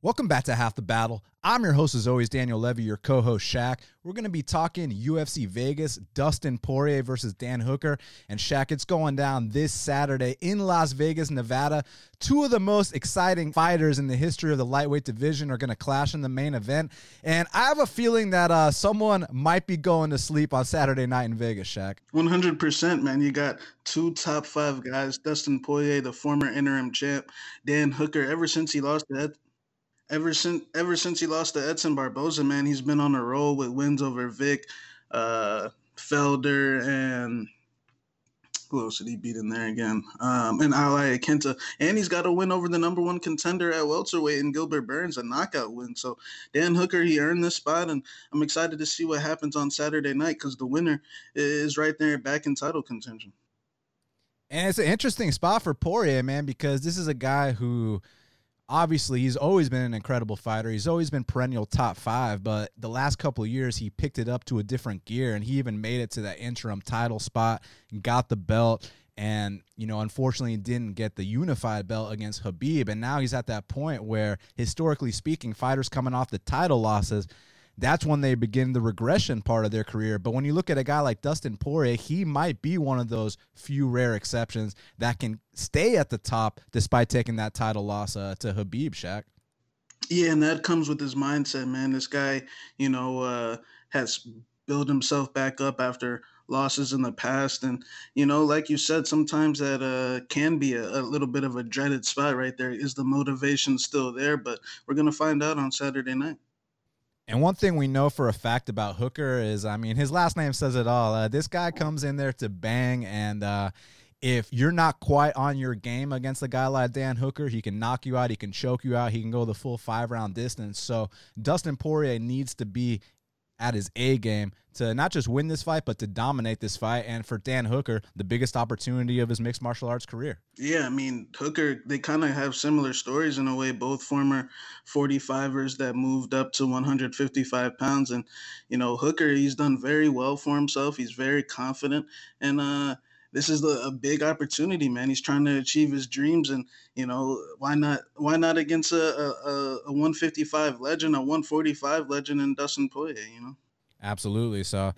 Welcome back to Half the Battle. I'm your host, as always, Daniel Levy, your co host, Shaq. We're going to be talking UFC Vegas, Dustin Poirier versus Dan Hooker. And Shaq, it's going down this Saturday in Las Vegas, Nevada. Two of the most exciting fighters in the history of the lightweight division are going to clash in the main event. And I have a feeling that uh, someone might be going to sleep on Saturday night in Vegas, Shaq. 100%, man. You got two top five guys Dustin Poirier, the former interim champ, Dan Hooker, ever since he lost that ever since ever since he lost to Edson Barboza, man, he's been on a roll with wins over Vic, uh, Felder, and who else did he beat in there again? Um, and Al Iaquinta. And he's got a win over the number one contender at welterweight in Gilbert Burns, a knockout win. So Dan Hooker, he earned this spot, and I'm excited to see what happens on Saturday night because the winner is right there back in title contention. And it's an interesting spot for Poirier, man, because this is a guy who – obviously he's always been an incredible fighter. He's always been perennial top five, but the last couple of years he picked it up to a different gear and he even made it to that interim title spot and got the belt. And, you know, unfortunately didn't get the unified belt against Khabib. And now he's at that point where, historically speaking, fighters coming off the title losses, that's when they begin the regression part of their career. But when you look at a guy like Dustin Poirier, he might be one of those few rare exceptions that can stay at the top despite taking that title loss uh, to Khabib Shaq. Yeah, and that comes with his mindset, man. This guy, you know, uh, has built himself back up after losses in the past. And, you know, like you said, sometimes that uh, can be a, a, little bit of a dreaded spot right there. Is the motivation still there? But we're to find out on Saturday night. And one thing we know for a fact about Hooker is, I mean, his last name says it all. Uh, this guy comes in there to bang, and uh, if you're not quite on your game against a guy like Dan Hooker, he can knock you out, he can choke you out, he can go the full five round distance. So Dustin Poirier needs to be at his A game to not just win this fight, but to dominate this fight. And for Dan Hooker, the biggest opportunity of his mixed martial arts career. Yeah, I mean, Hooker, they kind of have similar stories in a way, both former 45ers that moved up to 155 pounds. And, you know, Hooker, he's done very well for himself. He's very confident. And, uh, this is the, a big opportunity, man. He's trying to achieve his dreams, and you know why not? Why not against a a, a 155 legend, a 145 legend, in Dustin Poirier? You know. Absolutely. So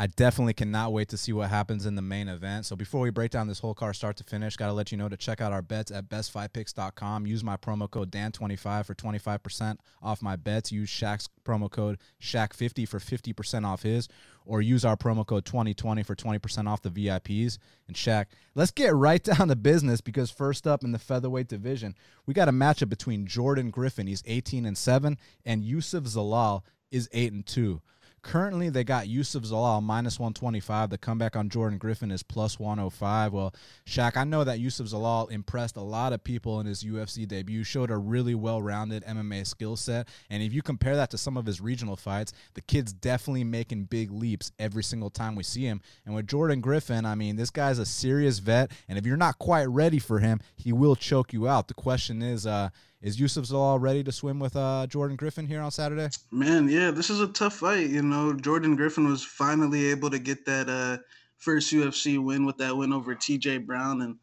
I definitely cannot wait to see what happens in the main event. So before we break down this whole car start to finish, got to let you know to check out our bets at bestfightpicks.com. Use my promo code DAN25 for 25% off my bets. Use Shaq's promo code Shaq50 for 50% off his, or use our promo code 2020 for 20% off the VIPs. And Shaq, let's get right down to business because first up in the featherweight division, we got a matchup between Jordan Griffin, he's 18 and 7, and Youssef Zalal is 8 and 2. Currently, they got Youssef Zalal minus 125. The comeback on Jordan Griffin is plus 105. Well, Shaq, I know that Youssef Zalal impressed a lot of people in his UFC debut, showed a really well rounded MMA skill set. And if you compare that to some of his regional fights, the kid's definitely making big leaps every single time we see him. And with Jordan Griffin, I mean, this guy's a serious vet. And if you're not quite ready for him, he will choke you out. The question is, uh, is Youssef Zalal ready to swim with uh, Jordan Griffin here on Saturday? Man, yeah, this is a tough fight. You know, Jordan Griffin was finally able to get that uh, first UFC win with that win over TJ Brown, and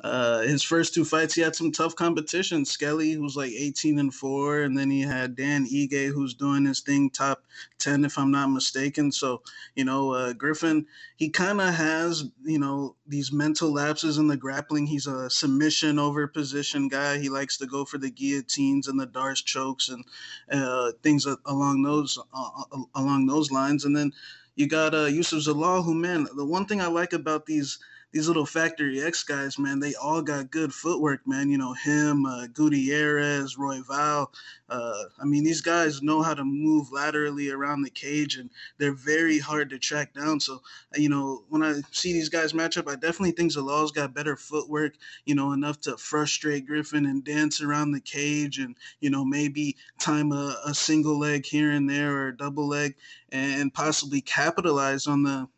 uh, his first two fights, he had some tough competition. Skelly, who's like 18 and four, and then he had Dan Ige, who's doing his thing, top 10, if I'm not mistaken. So, you know, uh, Griffin, he kind of has, you know, these mental lapses in the grappling. He's a submission over position guy. He likes to go for the guillotines and the D'Arce chokes and uh, things along those uh, along those lines. And then you got uh, Youssef Zalal, who, man, the one thing I like about these – these little Factory X guys, man, they all got good footwork, man. You know, him, uh, Gutierrez, Royval. Uh, I mean, these guys know how to move laterally around the cage, and they're very hard to track down. So, you know, when I see these guys match up, I definitely think Zalal's got better footwork, you know, enough to frustrate Griffin and dance around the cage and, you know, maybe time a, a single leg here and there or a double leg and possibly capitalize on the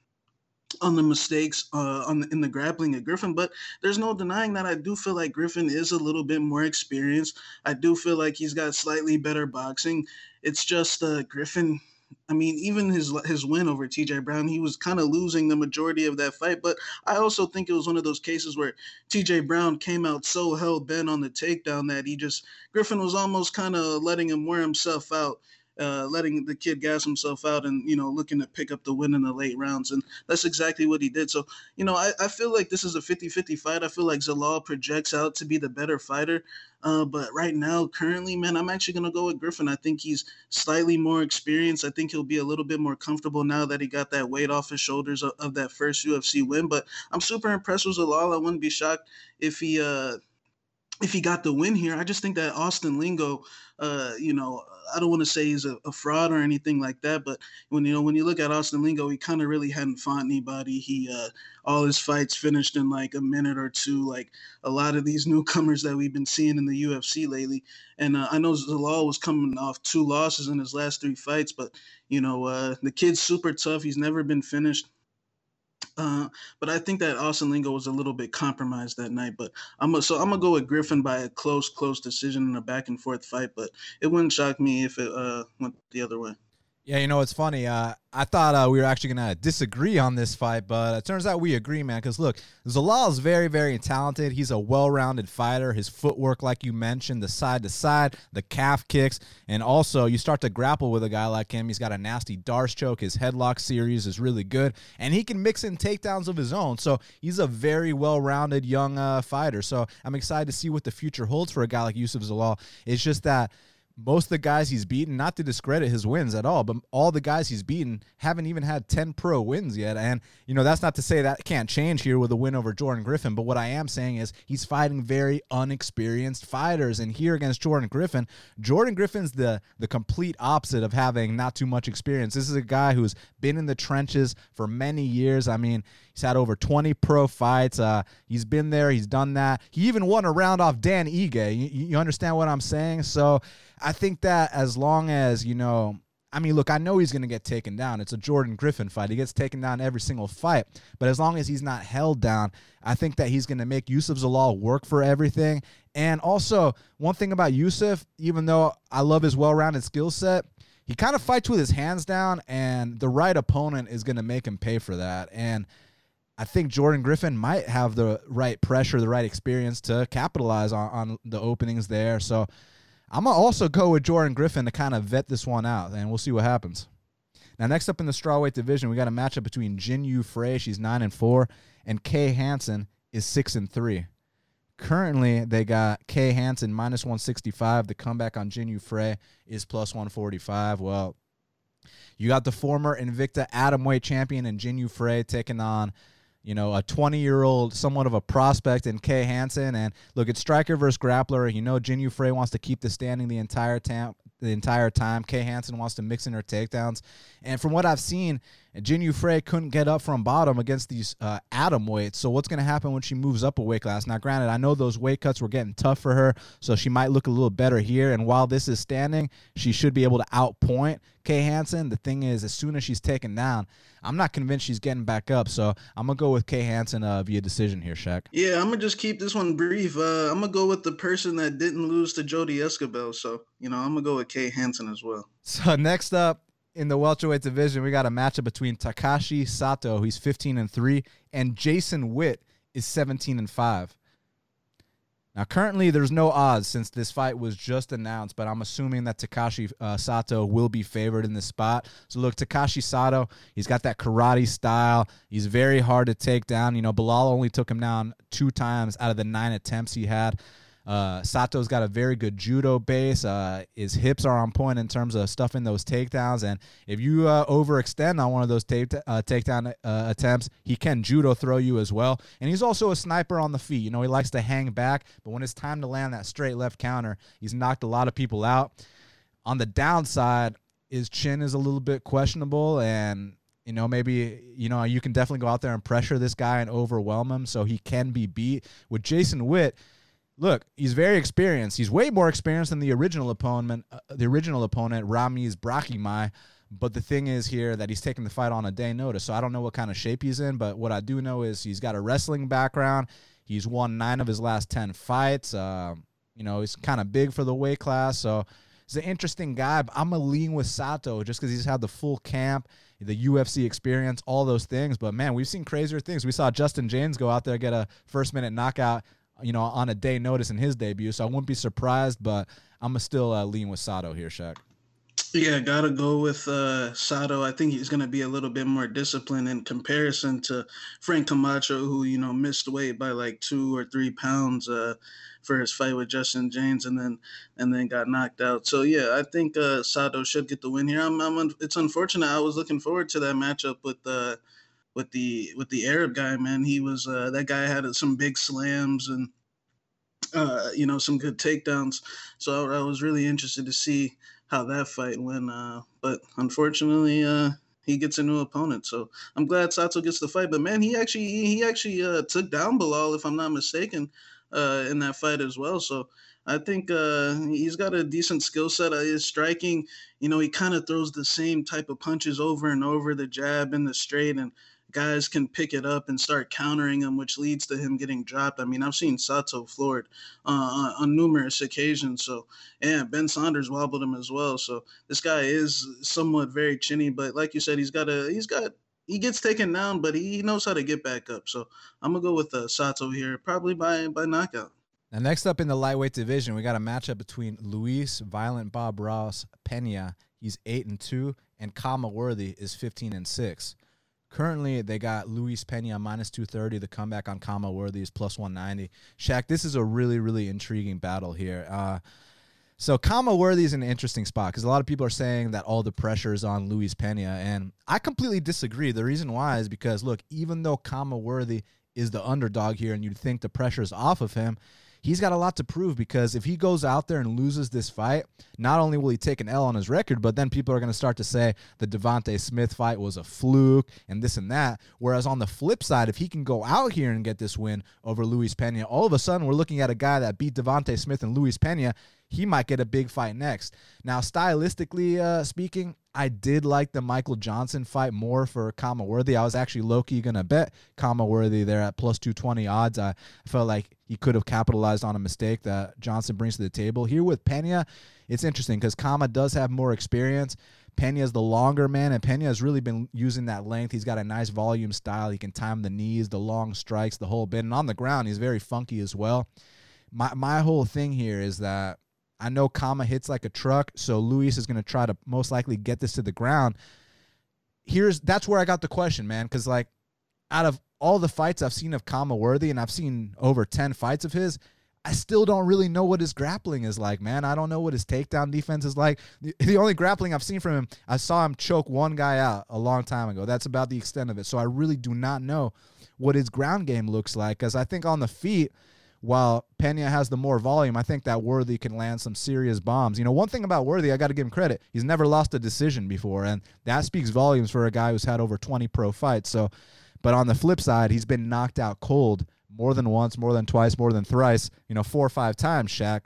on the mistakes uh, on the, in the grappling of Griffin, but there's no denying that I do feel like Griffin is a little bit more experienced. I do feel like he's got slightly better boxing. It's just uh, Griffin I mean, even his his win over TJ Brown, he was kind of losing the majority of that fight. But I also think it was one of those cases where TJ Brown came out so hell bent on the takedown that he just Griffin was almost kind of letting him wear himself out uh, letting the kid gas himself out and you know looking to pick up the win in the late rounds. And that's exactly what he did. So you know i, I feel like this is a 50-50 fight. I feel like zalal projects out to be the better fighter. Uh, but right now currently man i'm actually going to go with griffin. I think he's slightly more experienced. I think he'll be a little bit more comfortable now that he got that weight off his shoulders of, of that first ufc win. But i'm super impressed with zalal. I wouldn't be shocked if he uh if he got the win here, I just think that Austin Lingo, uh, you know, I don't want to say he's a, a, fraud or anything like that, but when you know when you look at Austin Lingo, he kind of really hadn't fought anybody. He uh, all his fights finished in like a minute or two, like a lot of these newcomers that we've been seeing in the UFC lately. And uh, I know Zalal was coming off two losses in his last three fights, but you know uh, the kid's super tough. He's never been finished. Uh, but I think that Austin Lingo was a little bit compromised that night. But I'm a, so I'm gonna go with Griffin by a close, close decision in a back and forth fight. But it wouldn't shock me if it uh, went the other way. Yeah, you know it's funny. Uh, I thought uh, we were actually gonna disagree on this fight, but it turns out we agree, man. Because look, Zalal is very, very talented. He's a well-rounded fighter. His footwork, like you mentioned, the side to side, the calf kicks, and also you start to grapple with a guy like him. He's got a nasty D'Arce choke. His headlock series is really good, and he can mix in takedowns of his own. So he's a very well-rounded young uh, fighter. So I'm excited to see what the future holds for a guy like Youssef Zalal. It's just that most of the guys he's beaten, not to discredit his wins at all, but all the guys he's beaten haven't even had 10 pro wins yet. And, you know, that's not to say that can't change here with a win over Jordan Griffin. But what I am saying is he's fighting very unexperienced fighters. And here against Jordan Griffin, Jordan Griffin's the, the complete opposite of having not too much experience. This is a guy who's been in the trenches for many years. I mean, he's had over 20 pro fights. Uh, he's been there, he's done that. He even won a round off Dan Ige. You, you understand what I'm saying? So, I think that as long as, you know, I mean, look, I know he's going to get taken down. It's a Jordan Griffin fight. He gets taken down every single fight. But as long as he's not held down, I think that he's going to make Youssef Zalal work for everything. And also, one thing about Youssef, even though I love his well rounded skill set, he kind of fights with his hands down, and the right opponent is going to make him pay for that. And I think Jordan Griffin might have the right pressure, the right experience to capitalize on, on the openings there. So, I'm gonna also go with Jordan Griffin to kind of vet this one out, and we'll see what happens. Now, next up in the strawweight division, we got a matchup between Jin Yu Frey, she's nine and four, and Kay Hansen is six and three. Currently, they got Kay Hansen minus 165. The comeback on Jin Yu Frey is plus 145. Well, you got the former Invicta Atomweight champion and Jin Yu Frey taking on you know, a 20 year old, somewhat of a prospect in Kay Hansen. And look, it's striker versus grappler. You know, Jin Frey wants to keep the standing the entire time. The entire time, Kay Hansen wants to mix in her takedowns, and from what I've seen, Jin Yu Frey couldn't get up from bottom against these uh, atom weights. So what's going to happen when she moves up a weight class? Now, granted, I know those weight cuts were getting tough for her, so she might look a little better here. And while this is standing, she should be able to outpoint Kay Hansen. The thing is, as soon as she's taken down, I'm not convinced she's getting back up. So I'm gonna go with Kay Hansen uh, via decision here, Shaq. Yeah, I'm gonna just keep this one brief. Uh, I'm gonna go with the person that didn't lose to Jodie Esquibel. So you know, I'm gonna go with Kay Hansen as well. So next up in the welterweight division, we got a matchup between Takashi Sato, who's 15 and three, and Jason Witt is 17 and five. Now, currently, there's no odds since this fight was just announced, but I'm assuming that Takashi uh, Sato will be favored in this spot. So, look, Takashi Sato, he's got that karate style. He's very hard to take down. You know, Belal only took him down two times out of the nine attempts he had. Uh, Sato's got a very good judo base. Uh, his hips are on point in terms of stuffing those takedowns. And if you uh, overextend on one of those take, uh, takedown uh, attempts, he can judo throw you as well. And he's also a sniper on the feet. You know, he likes to hang back, but when it's time to land that straight left counter, he's knocked a lot of people out. On the downside, his chin is a little bit questionable and you know, maybe you know you can definitely go out there and pressure this guy and overwhelm him, so he can be beat. With Jason Witt, look, he's very experienced. He's way more experienced than the original opponent, uh, the original opponent, Ramiz Brahimaj. But the thing is here that he's taking the fight on a day notice. So I don't know what kind of shape he's in, but what I do know is he's got a wrestling background. He's won nine of his last 10 fights. Uh, you know, he's kind of big for the weight class. So He's an interesting guy, but I'm a lean with Sato just because he's had the full camp, the UFC experience, all those things. But man, we've seen crazier things. We saw Justin James go out there get a first minute knockout, you know, on a day notice in his debut. So I wouldn't be surprised, but I'm a still uh, lean with Sato here, Shaq. Yeah, gotta go with uh, Sato. I think he's gonna be a little bit more disciplined in comparison to Frank Camacho, who you know missed weight by like two or three pounds uh, for his fight with Justin James, and then and then got knocked out. So yeah, I think uh, Sato should get the win here. I'm, I'm it's unfortunate. I was looking forward to that matchup with the with the with the Arab guy. Man, he was uh, that guy had some big slams and uh, you know some good takedowns. So I, I was really interested to see how that fight went. Uh, but unfortunately, uh, he gets a new opponent. So I'm glad Sato gets the fight. But man, he actually he actually uh, took down Belal, if I'm not mistaken, uh, in that fight as well. So I think uh, he's got a decent skill set. Uh, his striking, you know, he kind of throws the same type of punches over and over, the jab and the straight, and guys can pick it up and start countering him, which leads to him getting dropped. I mean, I've seen Sato floored uh, on numerous occasions. So, and Ben Saunders wobbled him as well. So this guy is somewhat very chinny, but like you said, he's got a he's got he gets taken down, but he knows how to get back up. So I'm gonna go with uh, Sato here, probably by by knockout. Now, next up in the lightweight division, we got a matchup between Luis Violent Bob Ross Pena. He's eight and two, and Khama Worthy is fifteen and six. Currently, they got Luis Pena minus 230. The comeback on Khama Worthy is plus 190. Shaq, this is a really, really intriguing battle here. Uh, so Khama Worthy is an interesting spot because a lot of people are saying that all the pressure is on Luis Pena, and I completely disagree. The reason why is because look, even though Khama Worthy is the underdog here, and you'd think the pressure is off of him, he's got a lot to prove because if he goes out there and loses this fight, not only will he take an L on his record, but then people are going to start to say the Devonte Smith fight was a fluke and this and that. Whereas on the flip side, if he can go out here and get this win over Luis Pena, all of a sudden we're looking at a guy that beat Devonte Smith and Luis Pena he might get a big fight next. Now, stylistically uh, speaking, I did like the Michael Johnson fight more for Khama Worthy. I was actually low key gonna bet Khama Worthy there at plus two twenty odds. I felt like he could have capitalized on a mistake that Johnson brings to the table. Here with Pena, it's interesting because Khama does have more experience. Pena is the longer man, and Pena has really been using that length. He's got a nice volume style. He can time the knees, the long strikes, the whole bit. And on the ground, he's very funky as well. My my whole thing here is that I know Khama hits like a truck, so Luis is going to try to most likely get this to the ground. Here's that's where I got the question, man, because like out of all the fights I've seen of Khama Worthy, and I've seen over ten fights of his, I still don't really know what his grappling is like, man. I don't know what his takedown defense is like. The, the, only grappling I've seen from him, I saw him choke one guy out a long time ago. That's about the extent of it. So I really do not know what his ground game looks like because I think on the feet while Pena has the more volume, I think that Worthy can land some serious bombs. You know, one thing about Worthy, I got to give him credit. He's never lost a decision before, and that speaks volumes for a guy who's had over 20 pro fights. So, but on the flip side, he's been knocked out cold more than once, more than twice, more than thrice, you know, four or five times, Shaq.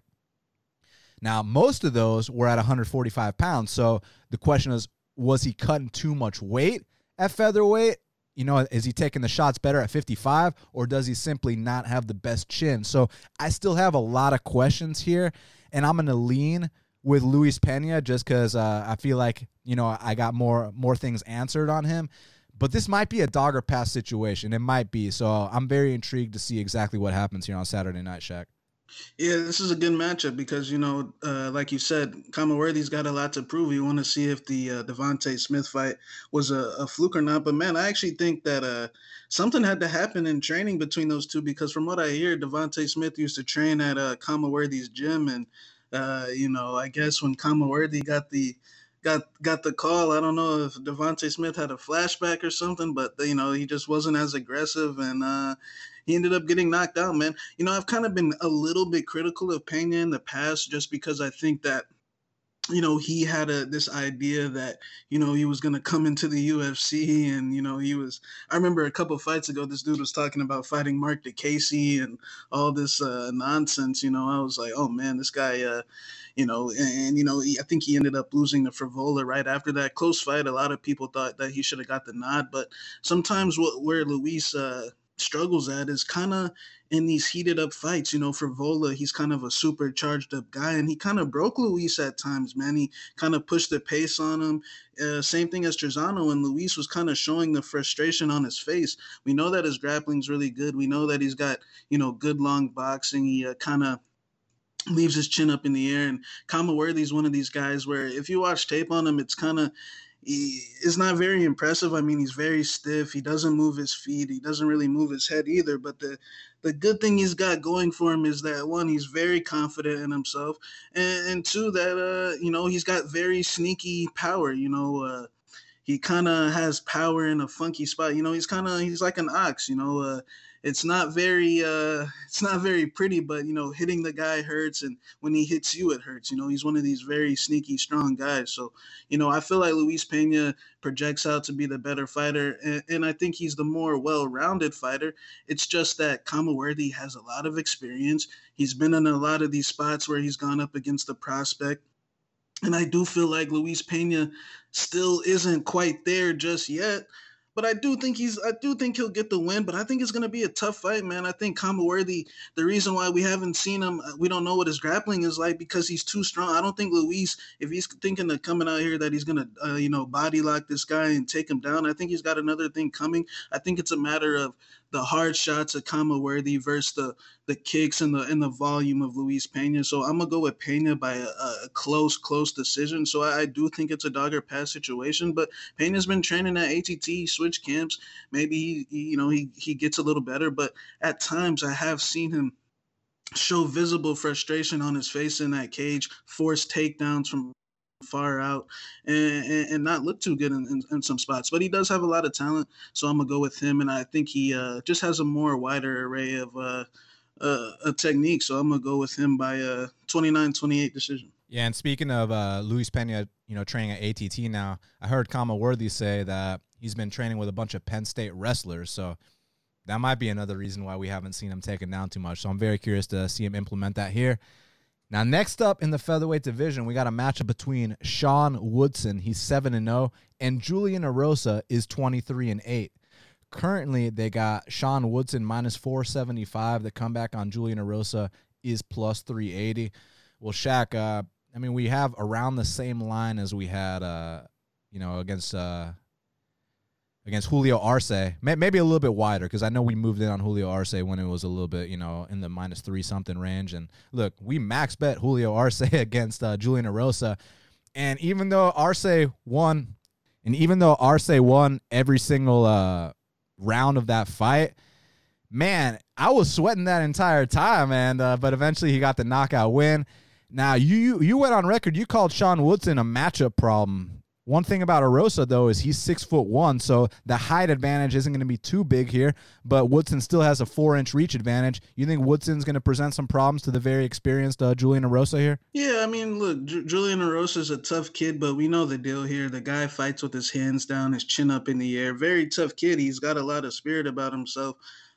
Now, most of those were at 145 pounds. So the question is, was he cutting too much weight at featherweight? You know, is he taking the shots better at 55 or does he simply not have the best chin? So I still have a lot of questions here, and I'm going to lean with Luis Pena just because uh, I feel like you know I got more more things answered on him. But this might be a dog or pass situation. It might be. So I'm very intrigued to see exactly what happens here on Saturday Night, Shaq. Yeah, this is a good matchup because you know, uh, like you said, Khama Worthy's got a lot to prove. You want to see if the uh, Devonte Smith fight was a, a, fluke or not. But man, I actually think that uh, something had to happen in training between those two because from what I hear, Devonte Smith used to train at uh, Worthy's gym, and uh, you know, I guess when Khama Worthy got the got got the call. I don't know if Devonte Smith had a flashback or something, but you know he just wasn't as aggressive, and uh, he ended up getting knocked out. Man, you know I've kind of been a little bit critical of Pena in the past, just because I think that you know he had a this idea that you know he was going to come into the UFC and you know he was I remember a couple fights ago this dude was talking about fighting Marc Diakiese and all this uh, nonsense you know I was like oh man this guy uh, you know and, and you know he, I think he ended up losing to Frevola right after that close fight a lot of people thought that he should have got the nod but sometimes what where Luis uh, struggles at is kind of in these heated up fights. You know, Frevola, he's kind of a super charged up guy, and he kind of broke Luis at times, man. He kind of pushed the pace on him. Uh, same thing as Trizano, and Luis was kind of showing the frustration on his face. We know that his grappling's really good. We know that he's got, you know, good long boxing. He uh, kind of leaves his chin up in the air. And Khama Worthy's one of these guys where if you watch tape on him, it's kind of he is not very impressive. I mean, he's very stiff. He doesn't move his feet. He doesn't really move his head either. But the the good thing he's got going for him is that one, he's very confident in himself, and, and two, that uh, you know, he's got very sneaky power. You know, uh, he kind of has power in a funky spot. You know, he's kind of he's like an ox. You know, uh, it's not very uh it's not very pretty but you know hitting the guy hurts and when he hits you it hurts you know? He's one of these very sneaky strong guys. So you know i feel like luis pena projects out to be the better fighter and, and i think he's the more well-rounded fighter. It's just that Khama Worthy has a lot of experience. He's been in a lot of these spots where he's gone up against the prospect. And I do feel like Luis Pena still isn't quite there just yet. But I do think he's I do think he'll get the win, but I think it's gonna be a tough fight, man. I think Khama Worthy, the reason why we haven't seen him, uh, we don't know what his grappling is like because he's too strong. I don't think Luis, if he's thinking of coming out here that he's gonna uh, you know body lock this guy and take him down, I think he's got another thing coming. I think it's a matter of the hard shots of Khama Worthy versus the the kicks and the and the volume of Luis Pena. So I'm gonna go with Pena by a, a close close decision. So I, I, do think it's a dog or pass situation. But Pena's been training at ATT, switch camps. Maybe he, he you know he he gets a little better, but at times I have seen him show visible frustration on his face in that cage, force takedowns from far out and, and, and not look too good in, in, in, some spots. But he does have a lot of talent, so I'm gonna go with him. And I think he uh, just has a more wider array of uh, uh, a technique. So I'm gonna go with him by a 29-28 decision. Yeah, and speaking of uh, Luis Pena, you know, training at ATT now, I heard Khama Worthy say that he's been training with a bunch of Penn State wrestlers. So that might be another reason why we haven't seen him taken down too much. So I'm very curious to see him implement that here. Now, next up in the featherweight division, we got a matchup between Sean Woodson, he's 7 and 0, and Julian Erosa is 23 and 8. Currently, they got Sean Woodson minus 475. The comeback on Julian Erosa is plus 380. Well, Shaq, uh, I mean, we have around the same line as we had, uh, you know, against uh, against Julio Arce, maybe a little bit wider because I know we moved in on Julio Arce when it was a little bit, you know, in the minus three something range. And look, we max bet Julio Arce against uh, Julian Erosa, and even though Arce won, and even though Arce won every single uh, round of that fight, man, I was sweating that entire time, and uh, but eventually he got the knockout win. Now you you went on record. You called Sean Woodson a matchup problem one thing about Erosa though is he's six foot one, so the height advantage isn't going to be too big here. But Woodson still has a four inch reach advantage. You think Woodson's going to present some problems to the very experienced uh, Julian Erosa here? Yeah, I mean, look, J- Julian Erosa is a tough kid, but we know the deal here. The guy fights with his hands down, his chin up in the air. Very tough kid. He's got a lot of spirit about himself.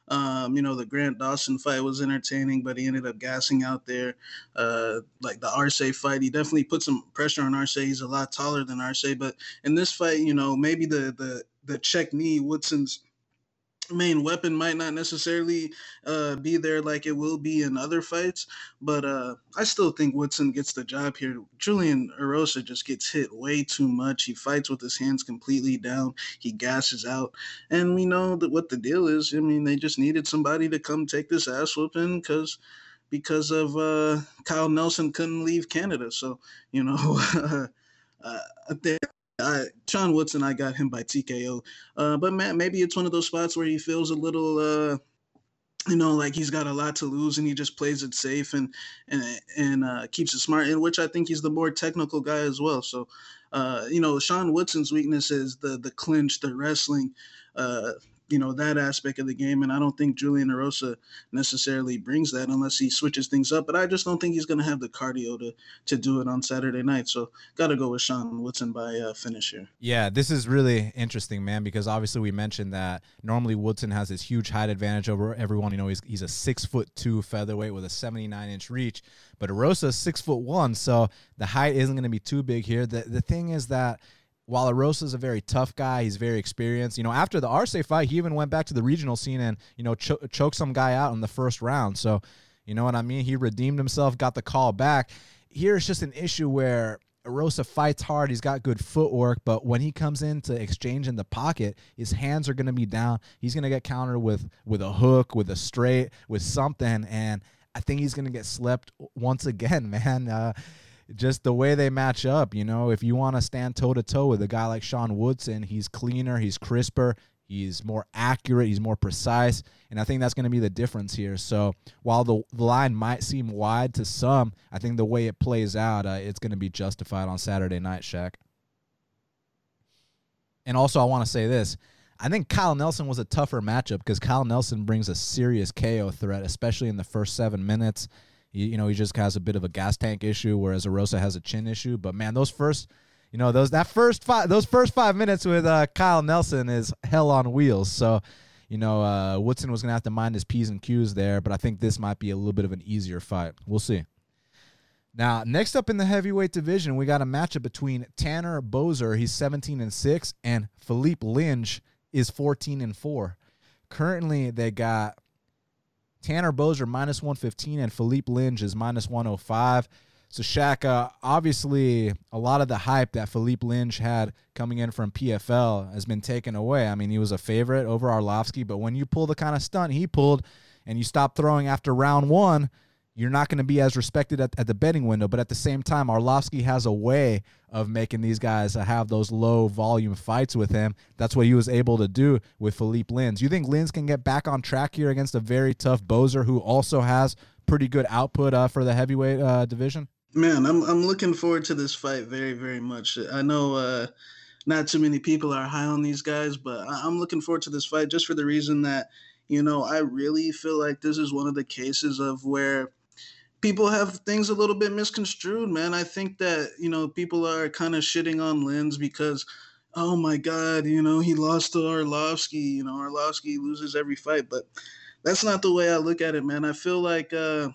Um, you know, the Grant Dawson fight was entertaining, but he ended up gassing out there. Uh, like the Arce fight, he definitely put some pressure on Arce. He's a lot taller than Arce, but in this fight, you know, maybe the the the check knee Woodson's main weapon might not necessarily uh, be there like it will be in other fights, but uh, I still think Woodson gets the job here. Julian Erosa just gets hit way too much. He fights with his hands completely down. He gasses out, and we know that what the deal is. I mean, they just needed somebody to come take this ass whooping because because of uh, Kyle Nelson couldn't leave Canada. So you know. uh, I, Sean Woodson, I got him by TKO. Uh, but Matt, maybe it's one of those spots where he feels a little, uh, you know, like he's got a lot to lose, and he just plays it safe and and and uh, keeps it smart. In which I think he's the more technical guy as well. So, uh, you know, Sean Woodson's weakness is the the clinch, the wrestling. You know that aspect of the game, and I don't think Julian Erosa necessarily brings that unless he switches things up. But I just don't think he's going to have the cardio to to do it on Saturday night. So got to go with Sean Woodson by uh, finish here. Yeah, this is really interesting, man, because obviously we mentioned that normally Woodson has this huge height advantage over everyone. You know, he's he's a six foot two featherweight with a seventy nine inch reach, but Erosa is six foot one, so the height isn't going to be too big here. The the thing is that while Erosa's a very tough guy, he's very experienced. You know, after the Arce fight, he even went back to the regional scene and you know cho- choked some guy out in the first round. So, you know what I mean? He redeemed himself, got the call back. Here it's just an issue where Rosa fights hard. He's got good footwork, but when he comes in to exchange in the pocket, his hands are going to be down. He's going to get countered with with a hook, with a straight, with something, and I think he's going to get slept once again, man. Uh, just the way they match up, you know, if you want to stand toe to toe with a guy like Sean Woodson, he's cleaner, he's crisper, He's more accurate. He's more precise. And I think that's going to be the difference here. So while the, line might seem wide to some, I think the way it plays out, uh, it's going to be justified on Saturday night, Shaq. And also, I want to say this. I think Kyle Nelson was a tougher matchup because Kyle Nelson brings a serious KO threat, especially in the first seven minutes. He, you know, he just has a bit of a gas tank issue, whereas Erosa has a chin issue. But man, those first – you know those that first five those first five minutes with uh, Kyle Nelson is hell on wheels. So, you know, uh, Woodson was gonna have to mind his p's and q's there, but I think this might be a little bit of an easier fight. We'll see. Now, next up in the heavyweight division, we got a matchup between Tanner Boser, he's 17 and 6, and Philippe Lins is 14 and 4. Currently, they got Tanner Boser minus 115 and Philippe Lins is minus 105. So Shaq, obviously, a lot of the hype that Philippe Lins had coming in from PFL has been taken away. I mean, he was a favorite over Arlovsky, but when you pull the kind of stunt he pulled, and you stop throwing after round one, you're not going to be as respected at, at, the betting window. But at the same time, Arlovsky has a way of making these guys have those low volume fights with him. That's what he was able to do with Philippe Lins. You think Lins can get back on track here against a very tough Boser who also has pretty good output uh, for the heavyweight uh, division? Man, I'm I'm looking forward to this fight very very much. I know uh, not too many people are high on these guys, but I'm looking forward to this fight just for the reason that you know I really feel like this is one of the cases of where people have things a little bit misconstrued. Man, I think that you know people are kind of shitting on Lins because oh my god, you know he lost to Arlovsky. You know Arlovsky loses every fight, but that's not the way I look at it, man. I feel like. Uh,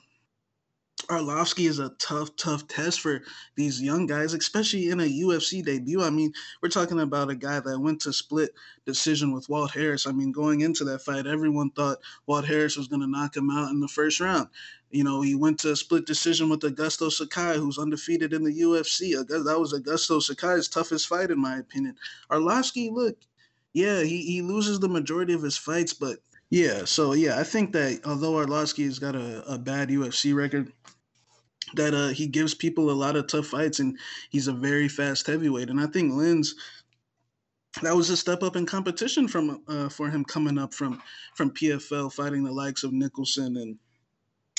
Arlovsky is a tough, tough test for these young guys, especially in a UFC debut. I mean, we're talking about a guy that went to split decision with Walt Harris. I mean, going into that fight, everyone thought Walt Harris was going to knock him out in the first round. You know, he went to a split decision with Augusto Sakai, who's undefeated in the UFC. That was Augusto Sakai's toughest fight, in my opinion. Arlovsky, look, yeah, he, he loses the majority of his fights, but yeah, so yeah, I think that although Arlovsky's got a, a bad UFC record, that uh, he gives people a lot of tough fights and he's a very fast heavyweight. And I think Lins that was a step up in competition from uh, for him coming up from from PFL fighting the likes of Nicholson and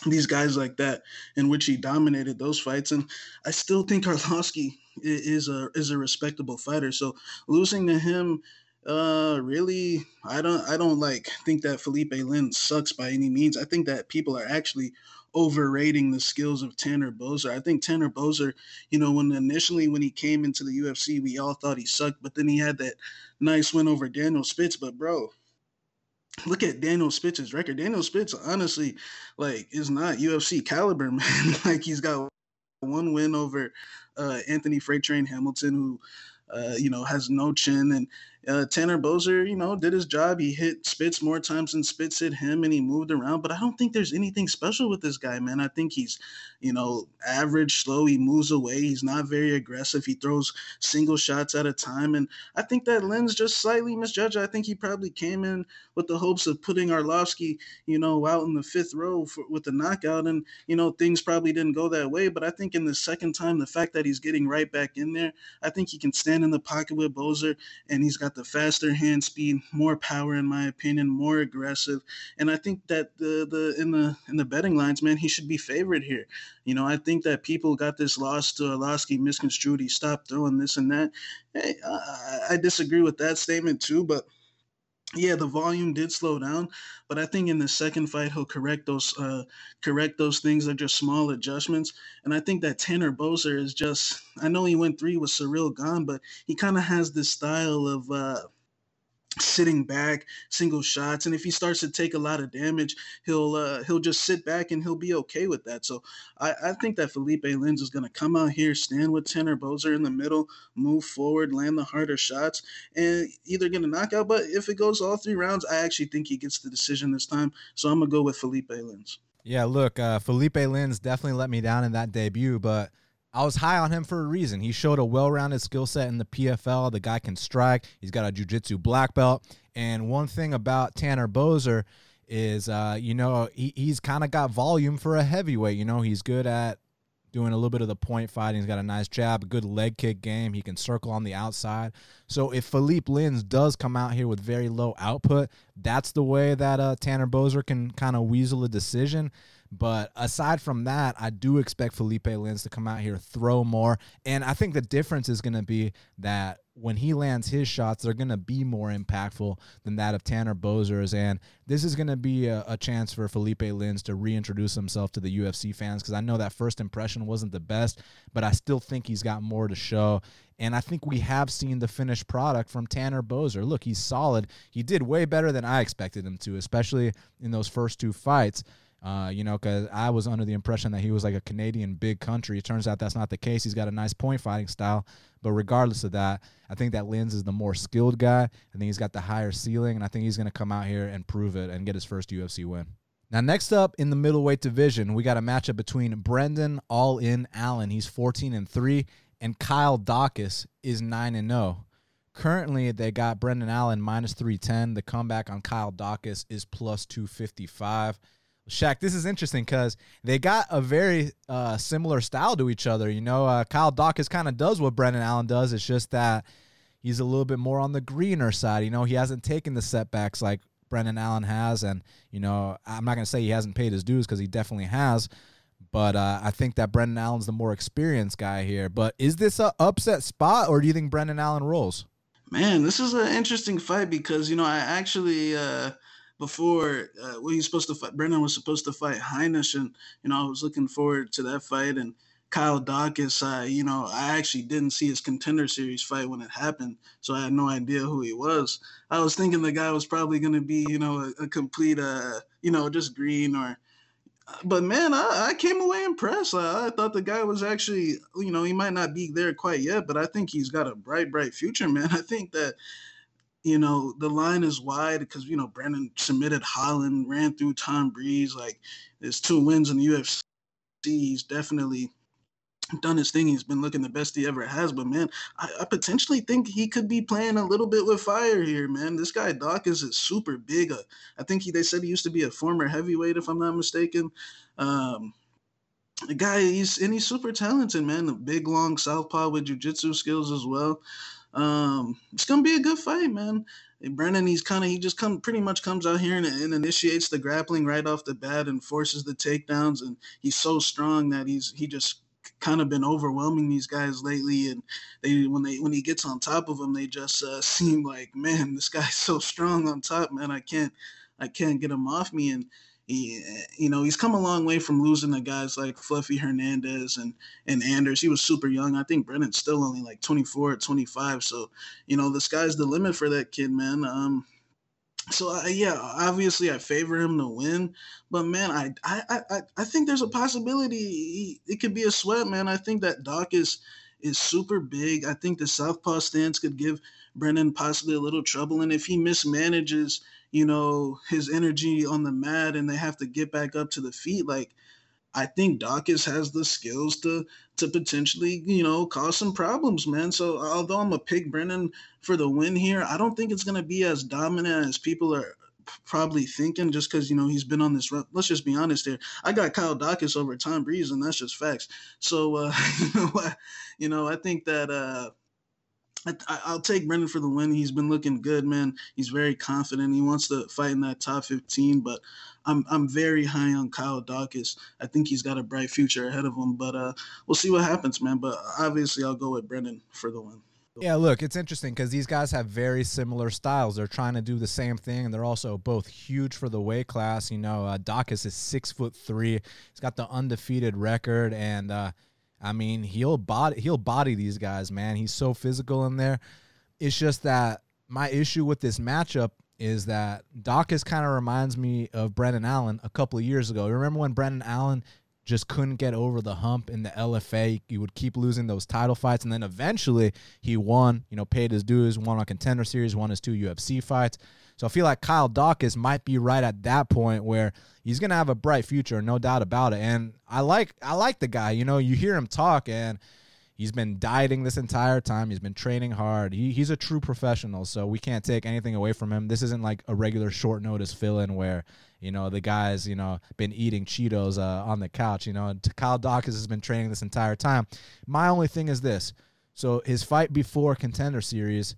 these guys like that in which he dominated those fights and I still think Arlovsky is a is a respectable fighter so losing to him uh really I don't I don't like think that Felipe Lins sucks by any means I think that people are actually overrating the skills of Tanner Boser. I think Tanner Boser, you know, when initially when he came into the UFC, we all thought he sucked, but then he had that nice win over Daniel Spitz. But bro, look at Daniel Spitz's record. Daniel Spitz, honestly, like is not UFC caliber, man. like he's got one win over uh, Anthony Freight Train Hamilton, who uh, you know has no chin, and uh, Tanner Boser, you know, did his job. He hit Spitz more times than Spitz hit him, and he moved around. But I don't think there's anything special with this guy, man. I think he's, you know, average, slow. He moves away. He's not very aggressive. He throws single shots at a time, and I think that Lins just slightly misjudged. I think he probably came in with the hopes of putting Arlovsky, you know, out in the fifth row for, with the knockout, and you know, things probably didn't go that way. But I think in the second time, the fact that he's getting right back in there, I think he can stand in the pocket with Boser, and he's got the faster hand speed, more power in my opinion, more aggressive. And I think that the the in the in the betting lines, man, he should be favored here. You know, I think that people got this loss to Arlovsky misconstrued. He stopped throwing this and that. Hey, I, I disagree with that statement too, but yeah, the volume did slow down, but I think in the second fight he'll correct those uh, correct those things. They're just small adjustments, and I think that Tanner Boser is just. I know he went three with Ciryl Gane, but he kind of has this style of. Uh, sitting back, single shots, and if he starts to take a lot of damage, he'll uh, he'll just sit back and he'll be okay with that. So I, I think that Felipe Lins is going to come out here, stand with Tanner Boser in the middle, move forward, land the harder shots, and either get a knockout. But if it goes all three rounds, I actually think he gets the decision this time. So I'm gonna go with Felipe Lins. Yeah, look, uh, Felipe Lins definitely let me down in that debut, but I was high on him for a reason. He showed a well-rounded skill set in the PFL. The guy can strike. He's got a jiu-jitsu black belt. And one thing about Tanner Boser is, uh, you know, he, he's kind of got volume for a heavyweight. You know, he's good at doing a little bit of the point fighting. He's got a nice jab, a good leg kick game. He can circle on the outside. So if Philippe Lins does come out here with very low output, that's the way that uh, Tanner Boser can kind of weasel a decision. But aside from that, I do expect Felipe Lins to come out here, throw more. And I think the difference is going to be that when he lands his shots, they're going to be more impactful than that of Tanner Bosers. And this is going to be a, a, chance for Felipe Lins to reintroduce himself to the UFC fans because I know that first impression wasn't the best, but I still think he's got more to show. And I think we have seen the finished product from Tanner Boser. Look, he's solid. He did way better than I expected him to, especially in those first two fights. Uh, you know, because I was under the impression that he was like a Canadian big country. It turns out that's not the case. He's got a nice point fighting style. But regardless of that, I think that Lins is the more skilled guy. I think he's got the higher ceiling, and I think he's going to come out here and prove it and get his first UFC win. Now, next up in the middleweight division, we got a matchup between Brendan All In Allen. He's 14 and 3, and Kyle Daukaus is 9 and 0. Currently, they got Brendan Allen minus 310. The comeback on Kyle Daukaus is plus 255. Shaq, this is interesting because they got a very uh, similar style to each other. You know, uh, Kyle Daukaus kind of does what Brendan Allen does. It's just that he's a little bit more on the greener side. You know, he hasn't taken the setbacks like Brendan Allen has. And, you know, I'm not going to say he hasn't paid his dues because he definitely has. But uh, I think that Brendan Allen's the more experienced guy here. But is this a upset spot or do you think Brendan Allen rolls? Man, this is an interesting fight because, you know, I actually. Uh before uh, well, he's supposed to fight. Brendan was supposed to fight Heinisch, and you know I was looking forward to that fight. And Kyle Daukaus, uh, you know, I actually didn't see his contender series fight when it happened, so I had no idea who he was. I was thinking the guy was probably going to be, you know, a, a complete, uh, you know, just green or. But man, I, I came away impressed. I, I thought the guy was actually, you know, he might not be there quite yet, but I think he's got a bright, bright future, man. I think that you know, the line is wide because, you know, Brandon submitted Holland, ran through Tom Breese. Like, there's two wins in the UFC. He's definitely done his thing. He's been looking the best he ever has. But, man, I, I potentially think he could be playing a little bit with fire here, man. This guy, Doc, is super big. Uh, I think he, they said he used to be a former heavyweight, if I'm not mistaken. Um, the guy, he's and he's super talented, man. A big, long southpaw with jujitsu skills as well. Um, it's gonna be a good fight, man. Brennan, he's kind of he just come pretty much comes out here and, and, initiates the grappling right off the bat and forces the takedowns, and he's so strong that he's he just kind of been overwhelming these guys lately. And they when they when he gets on top of them, they just uh, seem like man, this guy's so strong on top, man. I can't I can't get him off me and he, you know, he's come a long way from losing the guys like Fluffy Hernandez and and Anders. He was super young. I think Brennan's still only like 24 or 25. So, you know, the sky's the limit for that kid, man. Um, so uh, yeah, obviously I favor him to win, but man, I I I, I think there's a possibility he, it could be a sweat, man. I think that Doc is is super big. I think the southpaw stance could give Brennan possibly a little trouble, and if he mismanages you know, his energy on the mat and they have to get back up to the feet. Like, I think Daukaus has the skills to to potentially, you know, cause some problems, man. So although I'm a pick Brennan for the win here, I don't think it's gonna be as dominant as people are probably thinking just because you know he's been on this run. Let's just be honest here. I got Kyle Daukaus over Tom Breese, and that's just facts. So uh, you know, I, you know, I think that uh, I, will take Brendan for the win. He's been looking good, man. He's very confident. He wants to fight in that top 15, but I'm I'm very high on Kyle Daukaus. I think he's got a bright future ahead of him, but uh, we'll see what happens, man. But obviously, I'll go with Brendan for the win. Yeah, look, it's interesting because these guys have very similar styles. They're trying to do the same thing, and they're also both huge for the weight class. You know, uh, Daukaus is six foot three. He's got the undefeated record, and uh, I mean, he'll body he'll body these guys, man. He's so physical in there. It's just that my issue with this matchup is that Daukaus kind of reminds me of Brendan Allen a couple of years ago. Remember when Brendan Allen just couldn't get over the hump in the LFA. He would keep losing those title fights, and then eventually he won. You know, paid his dues, won on Contender Series, won his two UFC fights. So I feel like Kyle Daukaus might be right at that point where he's gonna have a bright future, no doubt about it. And I like I like the guy. You know, you hear him talk and He's been dieting this entire time. He's been training hard. He, he's a true professional, so we can't take anything away from him. This isn't like a regular short notice fill in where, you know, the guy's, you know, been eating Cheetos uh, on the couch. You know, and Kyle Daukaus has been training this entire time. My only thing is this. So his fight before contender series,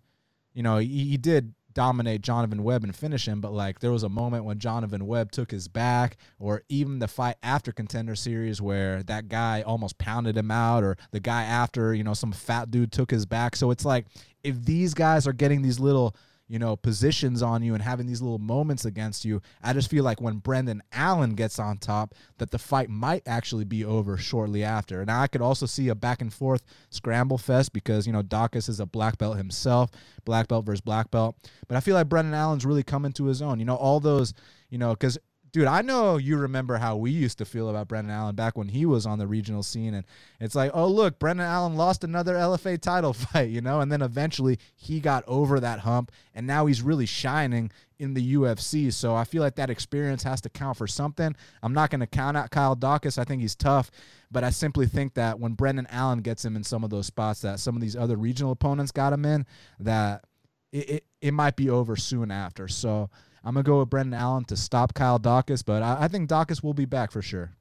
you know, he, he did dominate Jonathan Webb and finish him, but like there was a moment when Jonathan Webb took his back, or even the fight after contender series where that guy almost pounded him out, or the guy after, you know, some fat dude took his back. So it's like if these guys are getting these little you know, positions on you and having these little moments against you. I just feel like when Brendan Allen gets on top, that the fight might actually be over shortly after. And I could also see a back and forth scramble fest because, you know, Daukaus is a black belt himself, black belt versus black belt. But I feel like Brendan Allen's really coming to his own. You know, all those, you know, because dude, I know you remember how we used to feel about Brendan Allen back when he was on the regional scene. And it's like, oh, look, Brendan Allen lost another LFA title fight, you know? And then eventually he got over that hump and now he's really shining in the UFC. So I feel like that experience has to count for something. I'm not going to count out Kyle Daukaus. I think he's tough, but I simply think that when Brendan Allen gets him in some of those spots that some of these other regional opponents got him in, that it, it, it might be over soon after. So, I'm gonna go with Brendan Allen to stop Kyle Daukaus, but I, I think Daukaus will be back for sure.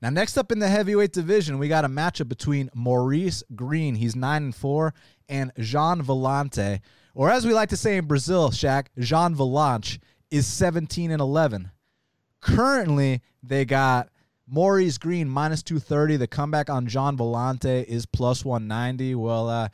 Now, next up in the heavyweight division, we got a matchup between Maurice Greene, he's nine and four, and Gian Villante, or as we like to say in Brazil, Shaq, Gian Villante is 17 and 11. Currently, they got Maurice Greene minus 230. The comeback on Gian Villante is plus 190. Well, uh,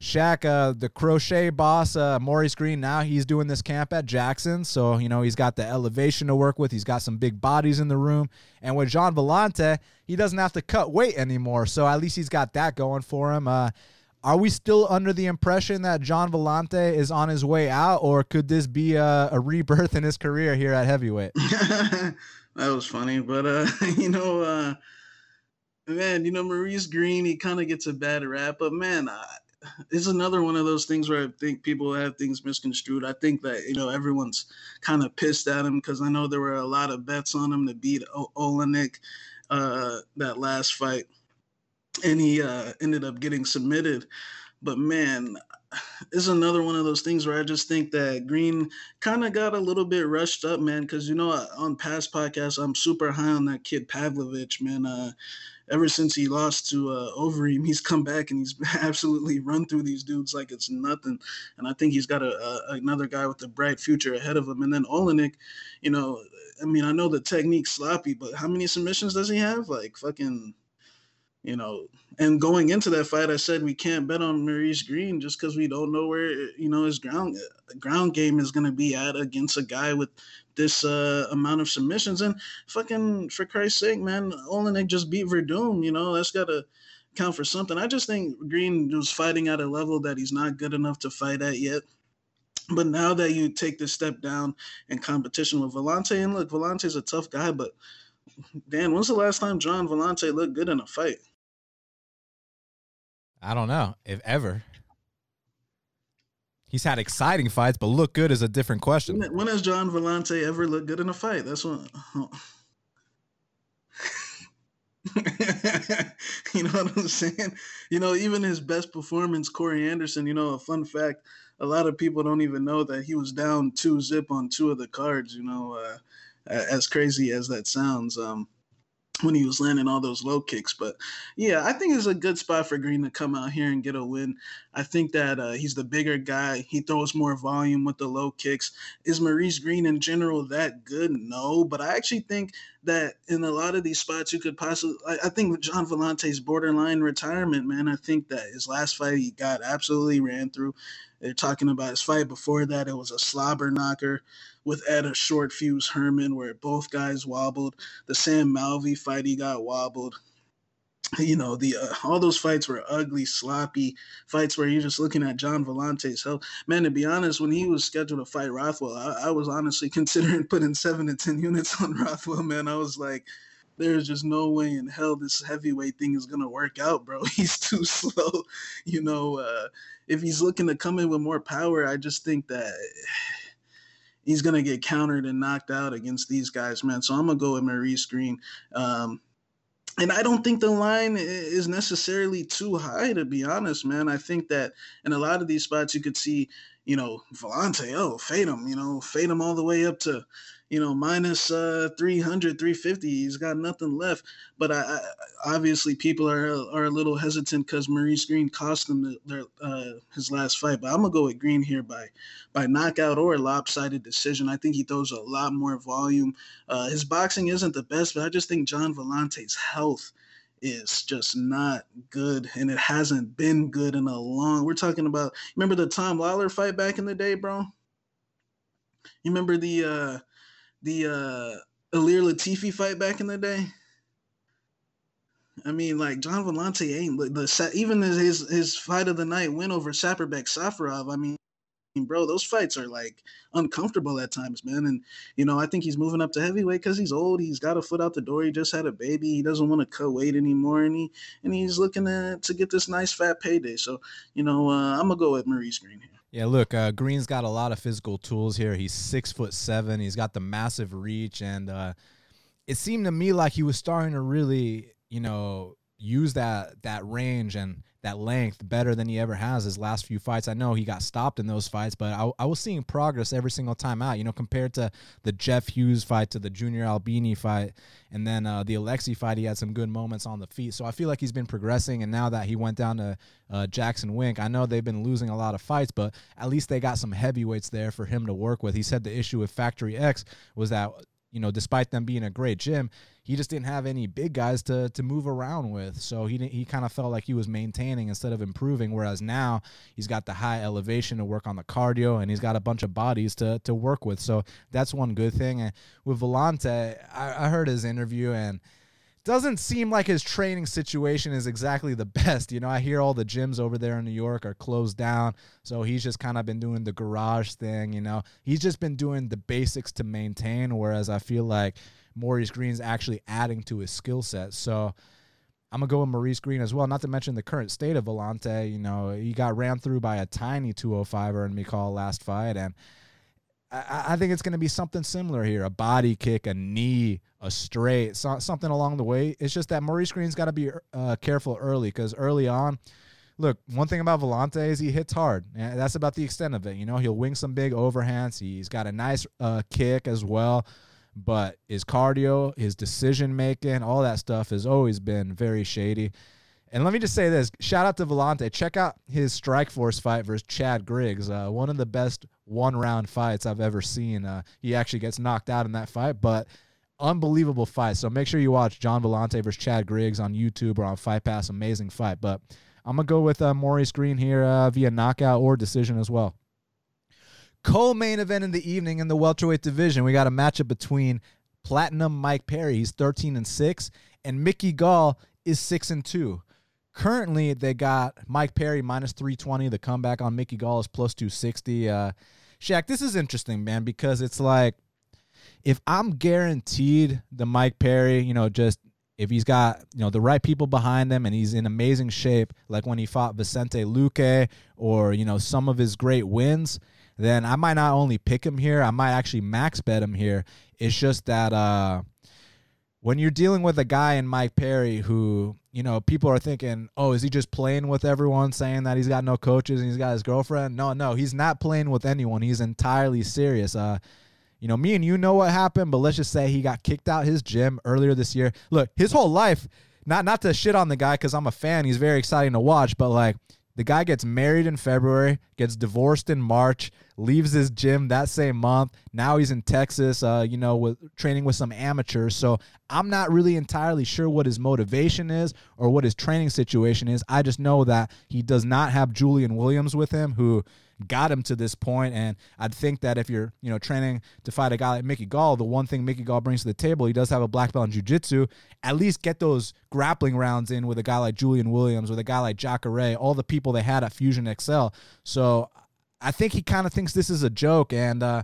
Shaq, uh, the crochet boss, uh, Maurice Greene, now he's doing this camp at Jackson. So, you know, he's got the elevation to work with. He's got some big bodies in the room. And with Gian Villante, he doesn't have to cut weight anymore. So at least he's got that going for him. Uh, are we still under the impression that Gian Villante is on his way out, or could this be a, a rebirth in his career here at heavyweight? that was funny, but uh, you know, uh, man, you know Maurice Greene, he kind of gets a bad rap, but man, I, it's another one of those things where I think people have things misconstrued. I think that you know everyone's kind of pissed at him because I know there were a lot of bets on him to beat o- Oleinik uh, that last fight, and he uh, ended up getting submitted. But man, it's another one of those things where I just think that Greene kind of got a little bit rushed up, man. Because you know, on past podcasts, I'm super high on that kid Pavlovich, man. Uh, ever since he lost to uh, Overeem, he's come back and he's absolutely run through these dudes like it's nothing. And I think he's got a, a another guy with a bright future ahead of him. And then Oleinik, you know, I mean, I know the technique's sloppy, but how many submissions does he have? Like fucking you know, and going into that fight, I said we can't bet on Maurice Greene just because we don't know where you know his ground ground game is going to be at against a guy with this uh, amount of submissions. And fucking for Christ's sake, man, Oleinik just beat Werdum. You know, that's got to count for something. I just think Greene was fighting at a level that he's not good enough to fight at yet. But now that you take this step down in competition with Villante, and look, Villante's a tough guy, but Dan, when's the last time Gian Villante looked good in a fight? I don't know if ever. He's had exciting fights, but look good is a different question. When, when has Gian Villante ever looked good in a fight? That's what. You know what I'm saying? You know, even his best performance, Corey Anderson. You know, a fun fact: a lot of people don't even know that he was down two zip on two of the cards. You know, uh, as crazy as that sounds. Um, when he was landing all those low kicks. But yeah, I think it's a good spot for Greene to come out here and get a win. I think that uh, he's the bigger guy. He throws more volume with the low kicks. Is Maurice Greene in general that good? No, but I actually think that in a lot of these spots you could possibly. I, I think with Gian Villante's borderline retirement, man. I think that his last fight he got absolutely ran through. They're talking about his fight before that. It was a slobber knocker with Ed a short fuse Herman, where both guys wobbled. The Sam Alvey fight, he got wobbled. you know the uh, all those fights were ugly sloppy fights where you're just looking at Gian Villante's health man to be honest when he was scheduled to fight rothwell I, I, was honestly considering putting seven to ten units on rothwell man i was like there's just no way in hell this heavyweight thing is gonna work out bro he's too slow you know uh, if he's looking to come in with more power i just think that he's gonna get countered and knocked out against these guys man so i'm gonna go with maurice Greene. um, and I don't think the line is necessarily too high, to be honest, man. I think that in a lot of these spots, you could see, you know, Villante, oh, fade him, you know, fade him all the way up to, you know, minus uh, 300, 350. He's got nothing left. But I, I obviously people are are a little hesitant because Maurice Greene cost him the, their uh, his last fight. But I'm gonna go with Greene here by by knockout or lopsided decision. I think he throws a lot more volume. Uh, his boxing isn't the best, but I just think Gian Villante's health is just not good and it hasn't been good in a long we're talking about remember the tom lawlor fight back in the day bro you remember the uh the uh Ilir Latifi fight back in the day? I mean, like Gian Villante ain't the even his his fight of the night win over Saparbek Safarov. I mean, bro, those fights are like uncomfortable at times, man. And you know, I think he's moving up to heavyweight because he's old. He's got a foot out the door. He just had a baby. He doesn't want to cut weight anymore, and he and he's looking to to get this nice fat payday. So you know, uh, I'm gonna go with Maurice Greene here. Yeah, look, uh, Greene's got a lot of physical tools here. He's six foot seven. He's got the massive reach, and uh, it seemed to me like he was starting to really, you know, use that that range and that length better than he ever has his last few fights. I know he got stopped in those fights, but I, I was seeing progress every single time out. You know, compared to the Jeff Hughes fight, to the Junior Albini fight, and then uh, the Alexi fight, he had some good moments on the feet. So I feel like he's been progressing. And now that he went down to uh, Jackson Wink, I know they've been losing a lot of fights, but at least they got some heavyweights there for him to work with. He said the issue with Factory X was that you know, despite them being a great gym, he just didn't have any big guys to to move around with. So he he kind of felt like he was maintaining instead of improving. Whereas now he's got the high elevation to work on the cardio, and he's got a bunch of bodies to to work with. So that's one good thing. And with Villante, I, I heard his interview and doesn't seem like his training situation is exactly the best. You know, I hear all the gyms over there in New York are closed down. So he's just kind of been doing the garage thing, you know. He's just been doing the basics to maintain, whereas I feel like Maurice Greene's actually adding to his skill set. So I'm gonna go with Maurice Greene as well. Not to mention the current state of Villante. You know, he got ran through by a tiny 205er in Mikal last fight, and I, I think it's going to be something similar here a body kick, a knee, a straight, so, something along the way. It's just that Maurice Greene's got to be uh, careful early because early on, look, one thing about Villante is he hits hard. And that's about the extent of it. You know, he'll wing some big overhands. He's got a nice uh, kick as well. But his cardio, his decision making, all that stuff has always been very shady. And let me just say this: shout out to Villante. Check out his Strikeforce fight versus Chad Griggs. Uh, one of the best one-round fights I've ever seen. Uh, he actually gets knocked out in that fight, but unbelievable fight. So make sure you watch Gian Villante versus Chad Griggs on YouTube or on Fight Pass. Amazing fight. But I'm gonna go with uh, Maurice Greene here uh, via knockout or decision as well. Co-main event in the evening in the welterweight division. We got a matchup between Platinum Mike Perry. He's 13 and six, and Mickey Gall is six and two. Currently, they got Mike Perry minus 320. The comeback on Mickey Gall is plus 260. Uh, Shaq, this is interesting, man, because it's like if I'm guaranteed the Mike Perry, you know, just if he's got you know the right people behind him and he's in amazing shape, like when he fought Vicente Luque or you know some of his great wins, then I might not only pick him here, I might actually max bet him here. It's just that uh, when you're dealing with a guy in Mike Perry who you know, people are thinking, oh, is he just playing with everyone, saying that he's got no coaches and he's got his girlfriend? No, no, he's not playing with anyone. He's entirely serious. Uh, you know, me and you know what happened, but let's just say he got kicked out his gym earlier this year. Look, his whole life, not not to shit on the guy because I'm a fan. He's very exciting to watch, but like the guy gets married in February, gets divorced in March, leaves his gym that same month. Now he's in Texas, uh, you know, with training with some amateurs. So I'm not really entirely sure what his motivation is or what his training situation is. I just know that he does not have Julian Williams with him, who got him to this point. And I'd think that if you're, you know, training to fight a guy like Mickey Gall, the one thing Mickey Gall brings to the table, he does have a black belt in jiu-jitsu. At least get those grappling rounds in with a guy like Julian Williams, with a guy like Jacare, all the people they had at Fusion X-Cel. So I think he kind of thinks this is a joke. And, uh,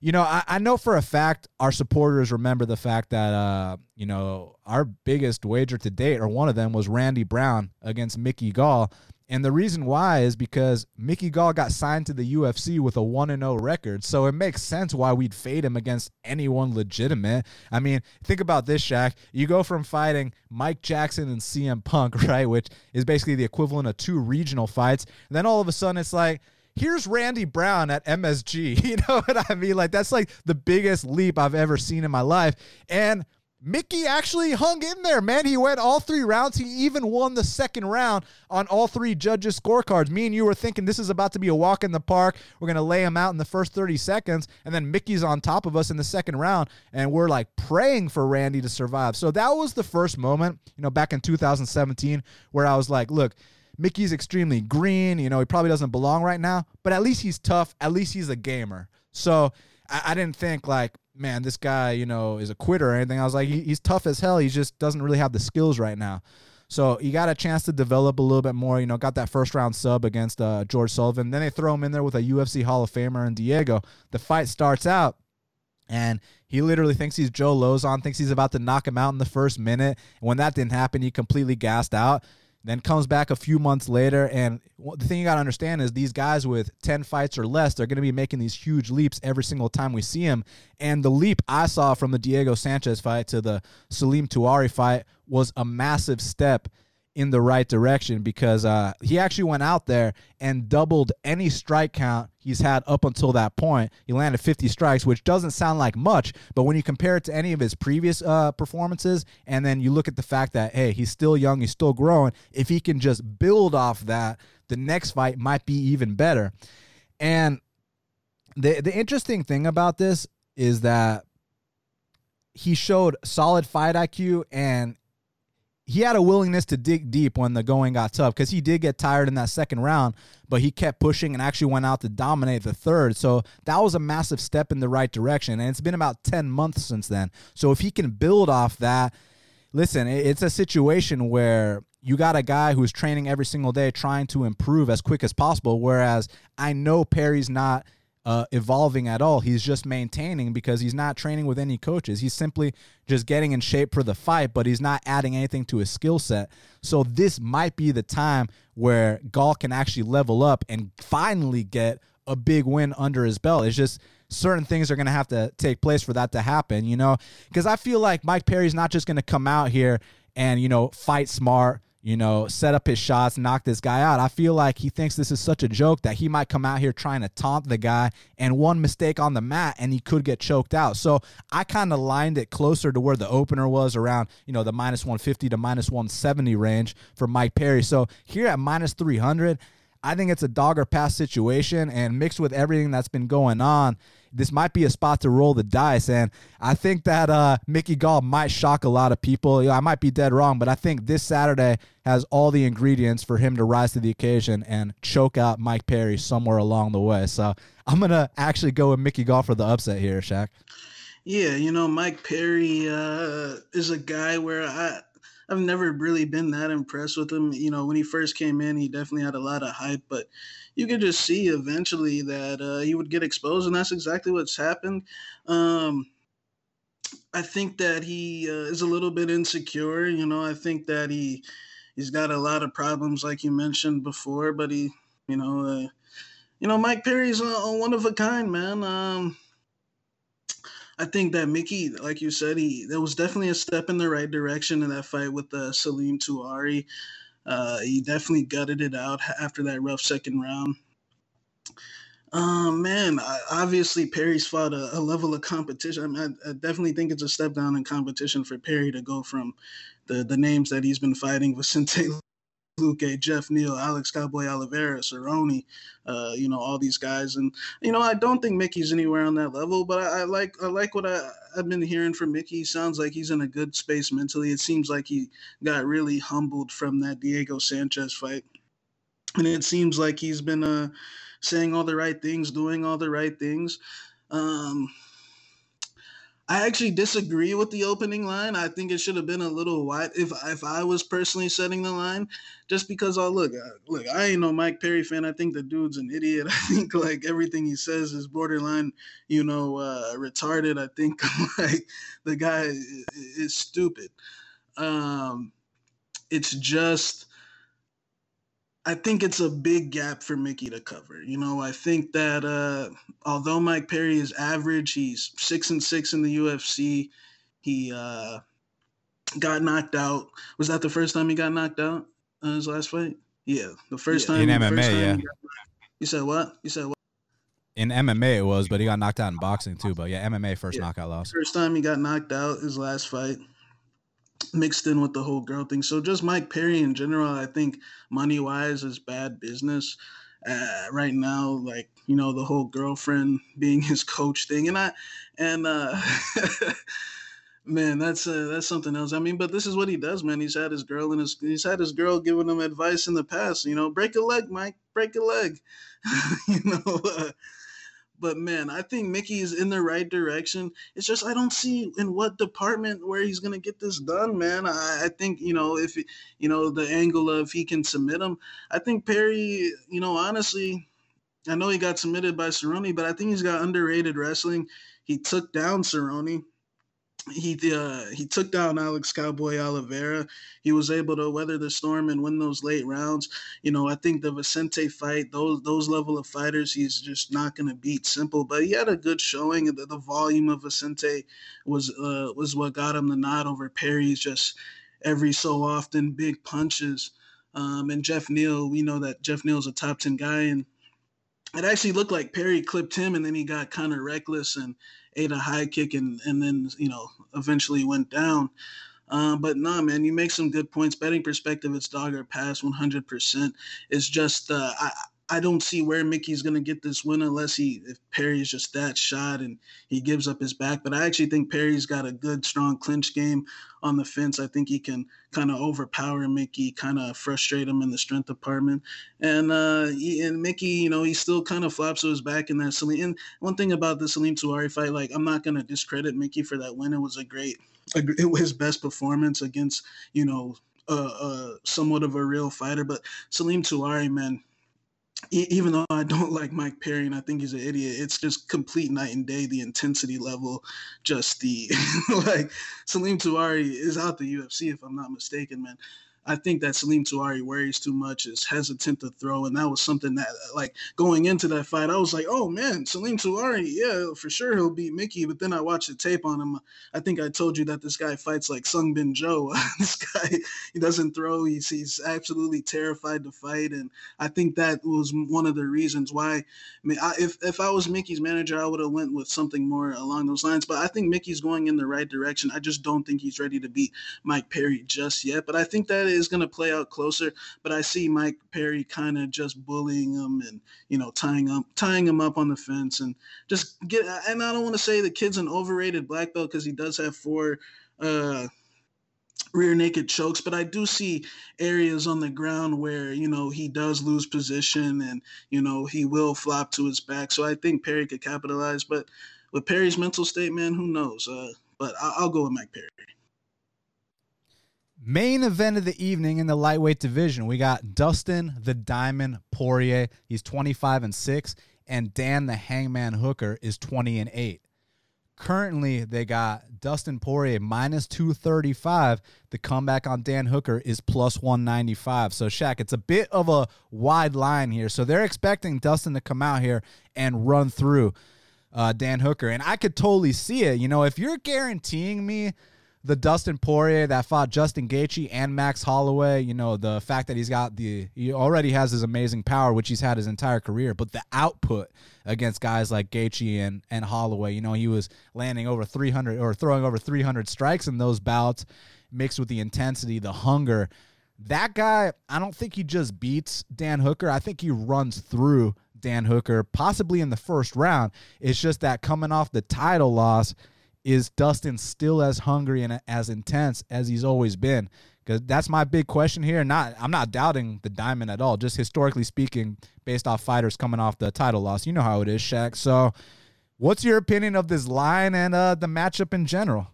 you know, I, I, know for a fact our supporters remember the fact that, uh, you know, our biggest wager to date, or one of them, was Randy Brown against Mickey Gall. And the reason why is because Mickey Gall got signed to the UFC with a 1 0 record. So it makes sense why we'd fade him against anyone legitimate. I mean, think about this, Shaq. You go from fighting Mike Jackson and CM Punk, right, which is basically the equivalent of two regional fights. And then all of a sudden it's like, here's Randy Brown at MSG. You know what I mean? Like, that's like the biggest leap I've ever seen in my life. And Mickey actually hung in there, man. He went all three rounds. He even won the second round on all three judges' scorecards. Me and you were thinking this is about to be a walk in the park. We're going to lay him out in the first 30 seconds, and then Mickey's on top of us in the second round, and we're like praying for Randy to survive. So that was the first moment, you know, back in 2017, where I was like, look, Mickey's extremely green. You know, he probably doesn't belong right now, but at least he's tough. At least he's a gamer. So I, I didn't think like, man, this guy, you know, is a quitter or anything. I was like, he, he's tough as hell. He just doesn't really have the skills right now. So he got a chance to develop a little bit more. You know, got that first round sub against uh, George Sullivan. Then they throw him in there with a UFC Hall of Famer and Diego. The fight starts out, and he literally thinks he's Joe Lauzon, thinks he's about to knock him out in the first minute. And when that didn't happen, he completely gassed out. Then comes back a few months later, and the thing you got to understand is these guys with 10 fights or less, they're going to be making these huge leaps every single time we see them. And the leap I saw from the Diego Sanchez fight to the Salim Touahri fight was a massive step in the right direction because uh, he actually went out there and doubled any strike count he's had up until that point. He landed 50 strikes, which doesn't sound like much, but when you compare it to any of his previous uh, performances, and then you look at the fact that, hey, he's still young, he's still growing, if he can just build off that, the next fight might be even better. And the, the interesting thing about this is that he showed solid fight IQ and he had a willingness to dig deep when the going got tough because he did get tired in that second round, but he kept pushing and actually went out to dominate the third. So that was a massive step in the right direction. And it's been about 10 months since then. So if he can build off that, listen, it's a situation where you got a guy who's training every single day trying to improve as quick as possible. Whereas I know Perry's not uh, evolving at all. He's just maintaining because he's not training with any coaches. He's simply just getting in shape for the fight, but he's not adding anything to his skill set. So this might be the time where Gall can actually level up and finally get a big win under his belt. It's just certain things are going to have to take place for that to happen, you know? Because I feel like Mike Perry's not just going to come out here and, you know, fight smart you know, set up his shots, knock this guy out. I feel like he thinks this is such a joke that he might come out here trying to taunt the guy and one mistake on the mat and he could get choked out. So I kind of lined it closer to where the opener was around, you know, the minus 150 to minus 170 range for Mike Perry. So here at minus 300, I think it's a dog or pass situation and mixed with everything that's been going on this might be a spot to roll the dice. And I think that uh, Mickey Gall might shock a lot of people. I might be dead wrong, but I think this Saturday has all the ingredients for him to rise to the occasion and choke out Mike Perry somewhere along the way. So I'm to actually go with Mickey Gall for the upset here, Shaq. Yeah, you know, Mike Perry uh, is a guy where I. I've never really been that impressed with him. You know, when he first came in, he definitely had a lot of hype, but you could just see eventually that uh, he would get exposed, and that's exactly what's happened. Um, I think that he uh, is a little bit insecure. You know, I think that he he's got a lot of problems, like you mentioned before. But he, you know, uh, you know, Mike Perry's a, a one of a kind, man. Um, I think that Mickey, like you said, he there was definitely a step in the right direction in that fight with uh, Salim Touahri. Uh, he definitely gutted it out after that rough second round. Um, man, I, obviously Perry's fought a, a, level of competition. I, mean, I, I, definitely think it's a step down in competition for Perry to go from the the names that he's been fighting, Vicente Luque, Jeff Neal, Alex Cowboy Oliveira, Cerrone, uh, you know, all these guys. And, you know, I don't think Mickey's anywhere on that level, but I, I like I like what I, I've been hearing from Mickey. Sounds like he's in a good space mentally. It seems like he got really humbled from that Diego Sanchez fight. And it seems like he's been uh, saying all the right things, doing all the right things. Um, I actually disagree with the opening line. I think it should have been a little wide if if I was personally setting the line, just because oh look uh, look I ain't no Mike Perry fan. I think the dude's an idiot. I think like everything he says is borderline, you know, uh, retarded. I think like the guy is, is stupid. Um, it's just I think it's a big gap for Mickey to cover. You know, I think that uh, although Mike Perry is average, he's six and six in the UFC. He uh, got knocked out. Was that the first time he got knocked out in his last fight? Yeah, the first yeah. time in MMA. Time yeah. You said what? You said what? In MMA it was, but he got knocked out in boxing too. But yeah, MMA first yeah. knockout loss. First time he got knocked out his last fight mixed in with the whole girl thing. So just Mike Perry in general, I think money wise is bad business. Uh, right now, like you know, the whole girlfriend being his coach thing, and I, and uh, man, that's uh, that's something else. I mean, but this is what he does, man. He's had his girl and his he's had his girl giving him advice in the past. You know, break a leg, Mike, break a leg. you know, uh, but man, I think Mickey is in the right direction. It's just I don't see in what department where he's gonna get this done, man. I, I think you know if you know the angle of he can submit him. I think Perry, you know, honestly, I know he got submitted by Cerrone, but I think he's got underrated wrestling. He took down Cerrone he uh, he took down Alex Cowboy Oliveira. He was able to weather the storm and win those late rounds. You know, I think the Vicente fight, those those level of fighters, he's just not going to beat simple. But he had a good showing. The, the volume of Vicente was uh, was what got him the nod over Perry's just every so often big punches. Um, and Jeff Neal, we know that Jeff Neal's a top ten guy, and it actually looked like Perry clipped him, and then he got kind of reckless and ate a high kick and and then you know eventually went down. Um, but nah, man, you make some good points. Betting perspective, it's dog or pass 100%. It's just uh, I I don't see where Mickey's gonna get this win unless he if Perry's just that shot and he gives up his back. But I actually think Perry's got a good strong clinch game on the fence. I think he can kind of overpower Mickey, kind of frustrate him in the strength department. And uh, he, and Mickey, you know, he still kind of flops to his back in that. And one thing about the Salim Touahri fight, like I'm not gonna discredit Mickey for that win. It was a great, it was his best performance against you know. Uh, uh, somewhat of a real fighter, but Salim Touahri, man, even though I don't like Mike Perry and I think he's an idiot, it's just complete night and day. The intensity level, just the like Salim Touahri is out the UFC if I'm not mistaken, man. I think that Salim Touahri worries too much, is hesitant to throw, and that was something that, like, going into that fight, I was like, oh man, Salim Touahri, yeah, for sure he'll beat Mickey. But then I watched the tape on him. I think I told you that this guy fights like Sung Bin Jo. this guy, he doesn't throw. He's he's absolutely terrified to fight, and I think that was one of the reasons why. I mean, I, if if I was Mickey's manager, I would have went with something more along those lines. But I think Mickey's going in the right direction. I just don't think he's ready to beat Mike Perry just yet. But I think that is going to play out closer. But I see Mike Perry kind of just bullying him and you know tying up tying him up on the fence and just get. And I don't want to say the kid's an overrated black belt because he does have four. Uh, rear naked chokes, but I do see areas on the ground where, you know, he does lose position and, you know, he will flop to his back. So I think Perry could capitalize. But with Perry's mental state, man, who knows? Uh, but I'll, go with Mike Perry. Main event of the evening in the lightweight division, we got Dustin the Diamond Poirier. He's 25 and 6 and Dan the Hangman Hooker is 20 and 8. Currently, they got Dustin Poirier minus 235. The comeback on Dan Hooker is plus 195. So, Shaq, it's a bit of a wide line here. So, they're expecting Dustin to come out here and run through uh, Dan Hooker. And I could totally see it. You know, if you're guaranteeing me the Dustin Poirier that fought Justin Gaethje and Max Holloway, you know, the fact that he's got the he already has his amazing power, which he's had his entire career, but the output against guys like Gaethje and and Holloway, you know, he was landing over 300 or throwing over 300 strikes in those bouts, mixed with the intensity, the hunger That guy, I don't think he just beats Dan Hooker. I think he runs through Dan Hooker, possibly in the first round. It's just that coming off the title loss, is Dustin still as hungry and as intense as he's always been? Because that's my big question here. Not, I'm not doubting the diamond at all. Just historically speaking, based off fighters coming off the title loss, you know how it is, Shaq. So, what's your opinion of this line and uh, the matchup in general?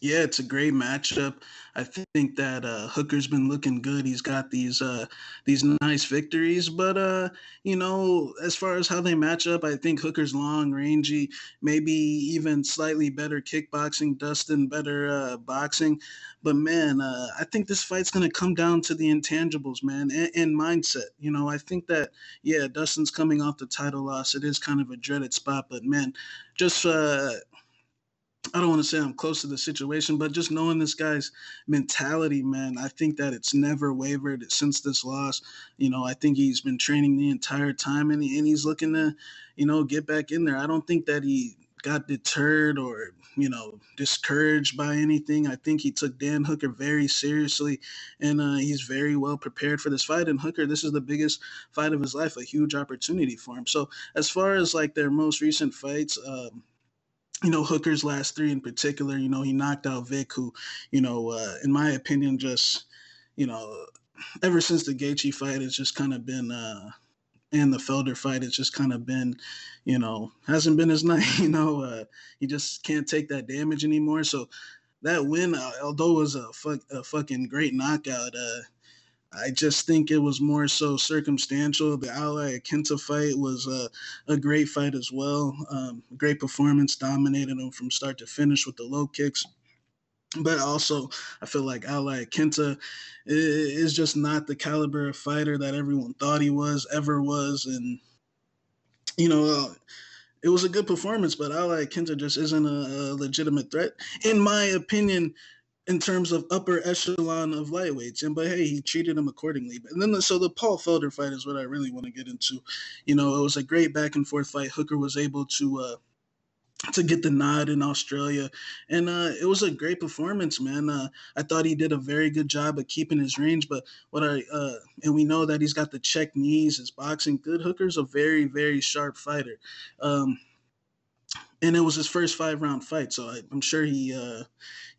Yeah, it's a great matchup. I think that uh, Hooker's been looking good. He's got these uh, these nice victories, but uh, you know, as far as how they match up, I think Hooker's long, rangy, maybe even slightly better kickboxing, Dustin better uh, boxing. But man, uh, I think this fight's gonna come down to the intangibles, man, and, and mindset. You know, I think that yeah, Dustin's coming off the title loss. It is kind of a dreaded spot, but man, just uh, I don't want to say I'm close to the situation, but just knowing this guy's mentality, man, I think that it's never wavered since this loss. You know, I think he's been training the entire time and, he, and he's looking to, you know, get back in there. I don't think that he got deterred or, you know, discouraged by anything. I think he took Dan Hooker very seriously and uh, he's very well prepared for this fight. And Hooker, this is the biggest fight of his life, a huge opportunity for him. So, as far as like their most recent fights, um, you know, Hooker's last three in particular, you know, he knocked out Vick, who, you know, uh, in my opinion, just, you know, ever since the Gaethje fight, it's just kind of been, uh, and the Felder fight, it's just kind of been, you know, hasn't been his night. You know, uh, he just can't take that damage anymore. So that win, uh, although it was a, fuck, a fucking great knockout, uh, I just think it was more so circumstantial. The Al Iaquinta fight was a, a great fight as well. Um, great performance, dominated him from start to finish with the low kicks. But also, I feel like Al Iaquinta is just not the caliber of fighter that everyone thought he was, ever was. And, you know, uh, it was a good performance, but Al Iaquinta just isn't a, a legitimate threat. In my opinion, in terms of upper echelon of lightweights. And but hey, he treated him accordingly. And then the, so the Paul Felder fight is what I really want to get into. You know, it was a great back and forth fight. Hooker was able to uh to get the nod in Australia. And uh, it was a great performance, man. Uh, I thought he did a very good job of keeping his range. But what I uh, and we know that he's got the check knees, his boxing good. Hooker's a very very sharp fighter. Um, and it was his first five round fight, so I, am sure he, uh,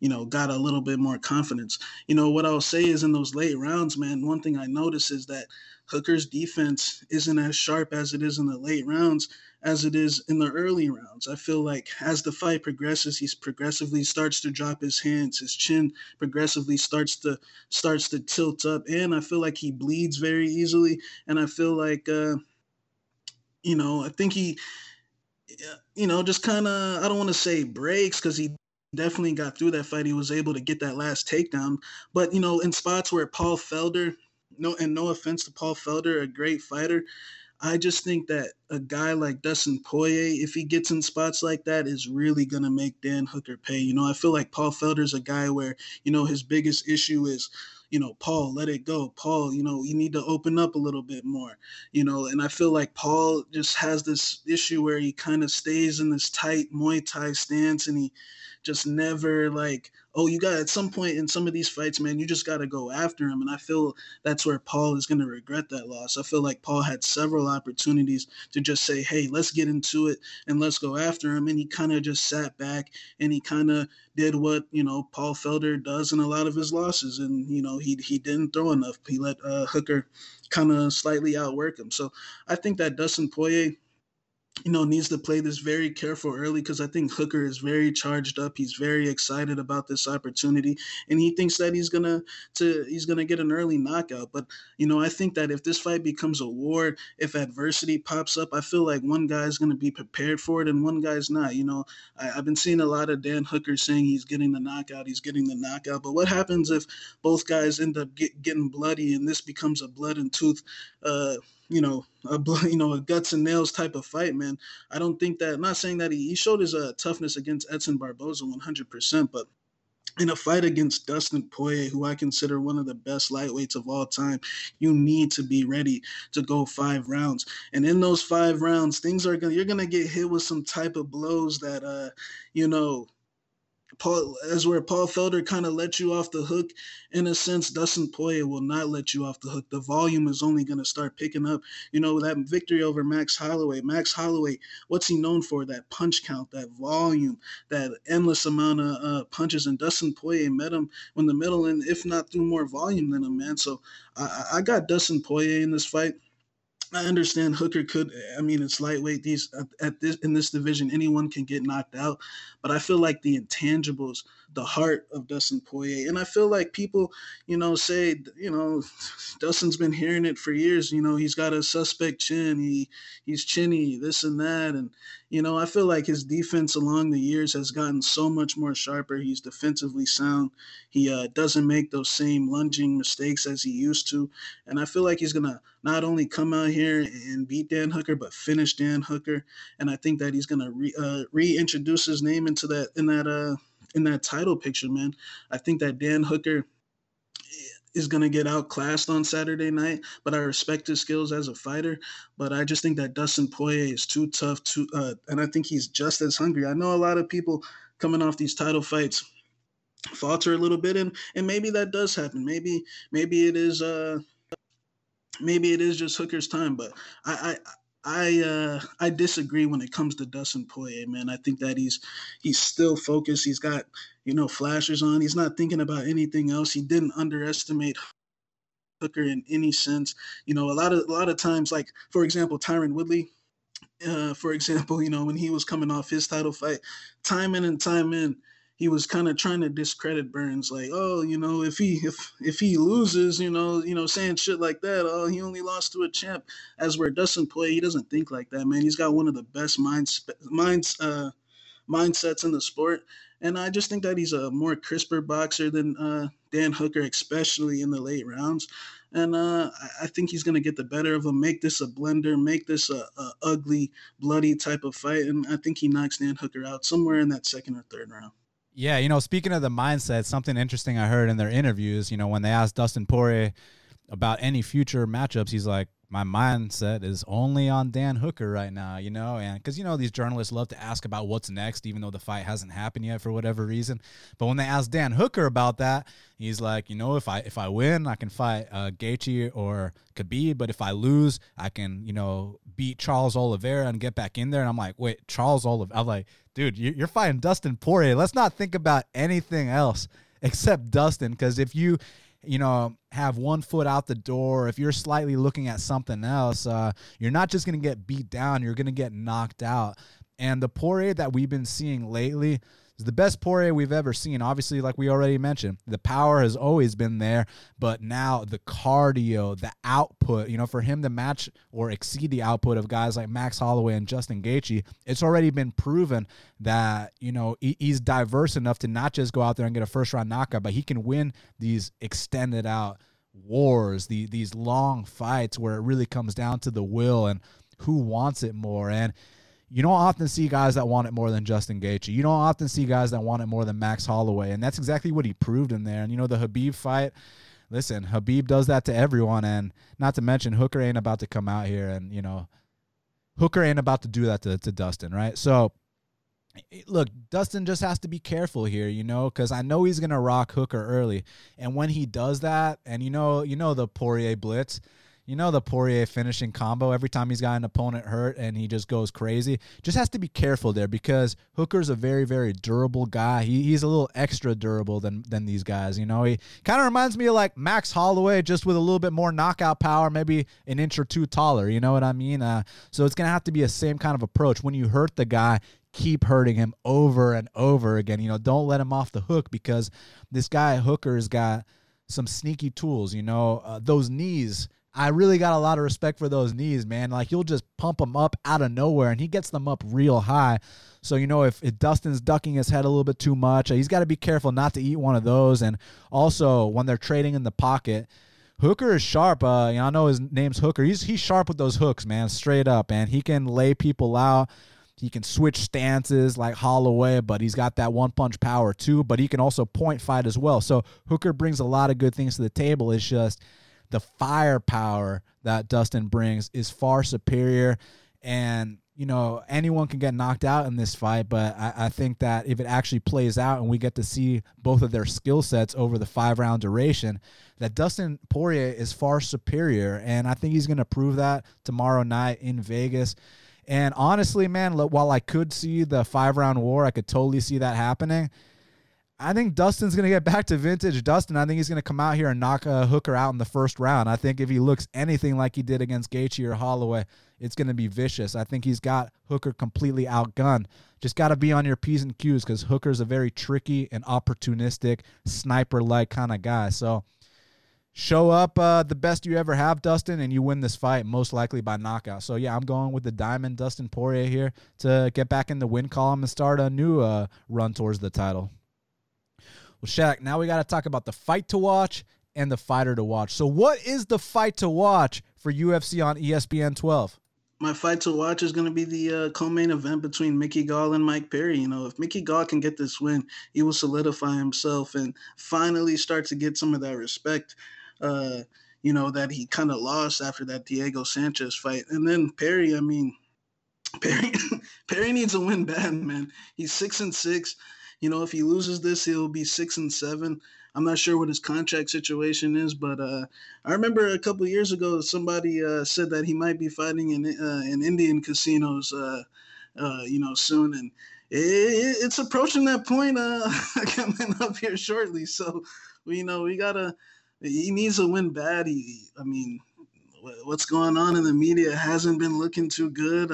you know, got a little bit more confidence. You know, what I'll say is in those late rounds, man, one thing I notice is that Hooker's defense isn't as sharp as it is in the late rounds as it is in the early rounds. I feel like as the fight progresses, he's progressively starts to drop his hands, his chin progressively starts to starts to tilt up, and I feel like he bleeds very easily. And I feel like, uh, you know, I think he you know, just kind of, I don't want to say breaks because he definitely got through that fight. He was able to get that last takedown. But, you know, in spots where Paul Felder, no, and no offense to Paul Felder, a great fighter, I just think that a guy like Dustin Poirier, if he gets in spots like that, is really gonna make Dan Hooker pay. You know, I feel like Paul Felder's a guy where you know his biggest issue is you know, Paul, let it go. Paul, you know, you need to open up a little bit more, you know, and I feel like Paul just has this issue where he kind of stays in this tight Muay Thai stance and he just never like oh you got at some point in some of these fights man you just got to go after him. And i feel that's where paul is going to regret that loss. I feel like paul had several opportunities to just say hey let's get into it and let's go after him. And he kind of just sat back and he kind of did what you know paul felder does in a lot of his losses. And you know he, he didn't throw enough. He let uh, hooker kind of slightly outwork him. So i think that dustin poirier you know, needs to play this very careful early because I think Hooker is very charged up. He's very excited about this opportunity, and he thinks that he's gonna to he's gonna get an early knockout. But you know, I think that if this fight becomes a war, if adversity pops up, I feel like one guy's gonna be prepared for it and one guy's not. You know, I, have been seeing a lot of Dan Hooker saying he's getting the knockout, he's getting the knockout. But what happens if both guys end up get, getting bloody and this becomes a blood and tooth? Uh, you know, a you know, a guts and nails type of fight, man. I don't think that. Not saying that he, he showed his uh, toughness against Edson Barboza 100%, but in a fight against Dustin Poirier, who I consider one of the best lightweights of all time, you need to be ready to go five rounds. And in those five rounds, things are gonna you're gonna get hit with some type of blows that uh, you know, Paul, as where Paul Felder kind of let you off the hook, in a sense, Dustin Poirier will not let you off the hook. The volume is only going to start picking up. You know, that victory over Max Holloway. Max Holloway, what's he known for? That punch count, that volume, that endless amount of uh, punches. And Dustin Poirier met him in the middle, and if not through more volume than him, man. So I, I got Dustin Poirier in this fight. I understand Hooker could. I mean, it's lightweight. These at this in this division, anyone can get knocked out. But I feel like the intangibles, the heart of Dustin Poirier, and I feel like people, you know, say, you know, Dustin's been hearing it for years. You know, he's got a suspect chin. He he's chinny, this and that, and you know, I feel like his defense along the years has gotten so much more sharper. He's defensively sound. He uh, doesn't make those same lunging mistakes as he used to, and I feel like he's gonna not only come out here and beat Dan Hooker, but finish Dan Hooker. And I think that he's gonna re, uh, reintroduce his name into that in that uh in that title picture, man. I think that Dan Hooker is going to get outclassed on Saturday night, but I respect his skills as a fighter. But I just think that Dustin Poirier is too tough, to, uh, and I think he's just as hungry. I know a lot of people coming off these title fights falter a little bit, and and maybe that does happen. Maybe maybe it is uh maybe it is just Hooker's time, but I, I I uh, I disagree when it comes to Dustin Poirier, man. I think that he's he's still focused. He's got you know flashers on. He's not thinking about anything else. He didn't underestimate Hooker in any sense. You know, a lot of a lot of times, like for example, Tyron Woodley. Uh, for example, you know when he was coming off his title fight, time in and time in, he was kind of trying to discredit Burns, like, oh, you know, if he if if he loses, you know, you know, saying shit like that, oh, he only lost to a champ. As where Dustin play, he doesn't think like that, man. He's got one of the best minds minds uh, mindsets in the sport, and I just think that he's a more crisper boxer than uh, Dan Hooker, especially in the late rounds. And uh, I think he's going to get the better of him, make this a blender, make this a, a, ugly, bloody type of fight. And I think he knocks Dan Hooker out somewhere in that second or third round. Yeah, you know, speaking of the mindset, something interesting I heard in their interviews, you know, when they asked Dustin Poirier about any future matchups, he's like, my mindset is only on Dan Hooker right now, you know, and because you know these journalists love to ask about what's next, even though the fight hasn't happened yet for whatever reason. But when they ask Dan Hooker about that, he's like, you know, if I if I win, I can fight uh, Gaethje or Khabib, but if I lose, I can you know beat Charles Oliveira and get back in there. And I'm like, wait, Charles Oliveira? I'm like, dude, you're fighting Dustin Poirier. Let's not think about anything else except Dustin, because if you you know, have one foot out the door, if you're slightly looking at something else, uh, you're not just to get beat down, you're to get knocked out. And the Poirier that we've been seeing lately, is the best Poirier we've ever seen. Obviously, like we already mentioned, the power has always been there, but now the cardio, the output, you know, for him to match or exceed the output of guys like Max Holloway and Justin Gaethje, it's already been proven that, you know, he's diverse enough to not just go out there and get a first round knockout, but he can win these extended out wars, the, these long fights where it really comes down to the will and who wants it more. And, you don't often see guys that want it more than Justin Gaethje. You don't often see guys that want it more than Max Holloway, and that's exactly what he proved in there. And you know the Khabib fight. Listen, Khabib does that to everyone, and not to mention Hooker ain't about to come out here and you know Hooker ain't about to do that to, to Dustin, right? So look, Dustin just has to be careful here, you know, because I know he's gonna rock Hooker early, and when he does that, and you know, you know the Poirier blitz you know the Poirier finishing combo every time he's got an opponent hurt and he just goes crazy. Just has to be careful there because Hooker's a very very durable guy. He, he's a little extra durable than than these guys. You know he kind of reminds me of like Max Holloway just with a little bit more knockout power, maybe an inch or two taller. You know what I mean? Uh, so it's gonna have to be a same kind of approach. When you hurt the guy, keep hurting him over and over again. You know, don't let him off the hook because this guy Hooker's got some sneaky tools. You know, uh, those knees I really got a lot of respect for those knees, man. Like you'll just pump them up out of nowhere, and he gets them up real high. So you know if, if Dustin's ducking his head a little bit too much, he's got to be careful not to eat one of those. And also when they're trading in the pocket, Hooker is sharp. Uh, you know, I know his name's Hooker. He's he's sharp with those hooks, man. Straight up, and he can lay people out. He can switch stances like Holloway, but he's got that one punch power too. But he can also point fight as well. So Hooker brings a lot of good things to the table. It's just the firepower that Dustin brings is far superior. And you know, anyone can get knocked out in this fight, but I, I, think that if it actually plays out and we get to see both of their skill sets over the five round duration, that Dustin Poirier is far superior. And I think he's going to prove that tomorrow night in Vegas. And honestly, man, while I could see the five round war, I could totally see that happening. I think Dustin's going to get back to vintage Dustin. I think he's going to come out here and knock a Hooker out in the first round. I think if he looks anything like he did against Gaethje or Holloway, it's going to be vicious. I think he's got Hooker completely outgunned. Just got to be on your P's and Q's because Hooker's a very tricky and opportunistic, sniper like kind of guy. So show up uh, the best you ever have, Dustin, and you win this fight, most likely by knockout. So, yeah, I'm going with the Diamond Dustin Poirier here to get back in the win column and start a new uh, run towards the title. Well, Shaq, now we got to talk about the fight to watch and the fighter to watch. So, what is the fight to watch for UFC on ESPN 12? My fight to watch is going to be the uh, co-main event between Mickey Gall and Mike Perry. You know, if Mickey Gall can get this win, he will solidify himself and finally start to get some of that respect. Uh, you know that he kind of lost after that Diego Sanchez fight, and then Perry. I mean, Perry Perry needs a win bad, man. He's six and six. You know, if he loses this, he'll be six and seven. I'm not sure what his contract situation is, but uh, I remember a couple years ago somebody uh, said that he might be fighting in uh, in Indian casinos, uh, uh, you know, soon, and it, it's approaching that point uh, coming up here shortly. So, you know, we gotta. He needs a win bad. He, I mean, what's going on in the media hasn't been looking too good.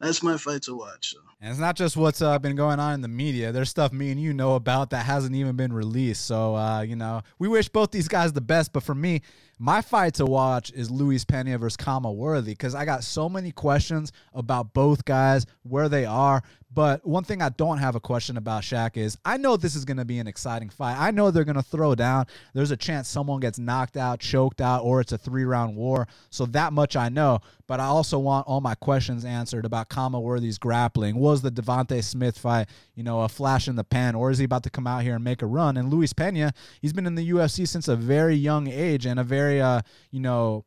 That's my fight to watch. So. And it's not just what's uh, been going on in the media. There's stuff me and you know about that hasn't even been released. So, uh, you know, we wish both these guys the best. But for me, my fight to watch is Luis Pena versus Khama Worthy because I got so many questions about both guys, where they are. But one thing I don't have a question about Shaq is I know this is going to be an exciting fight. I know they're going to throw down. There's a chance someone gets knocked out, choked out, or it's a three round war. So that much I know. But I also want all my questions answered about Khama Worthy's grappling. Was the Devonte Smith fight, you know, a flash in the pan, or is he about to come out here and make a run? And Luis Pena, he's been in the UFC since a very young age and a very very uh, you know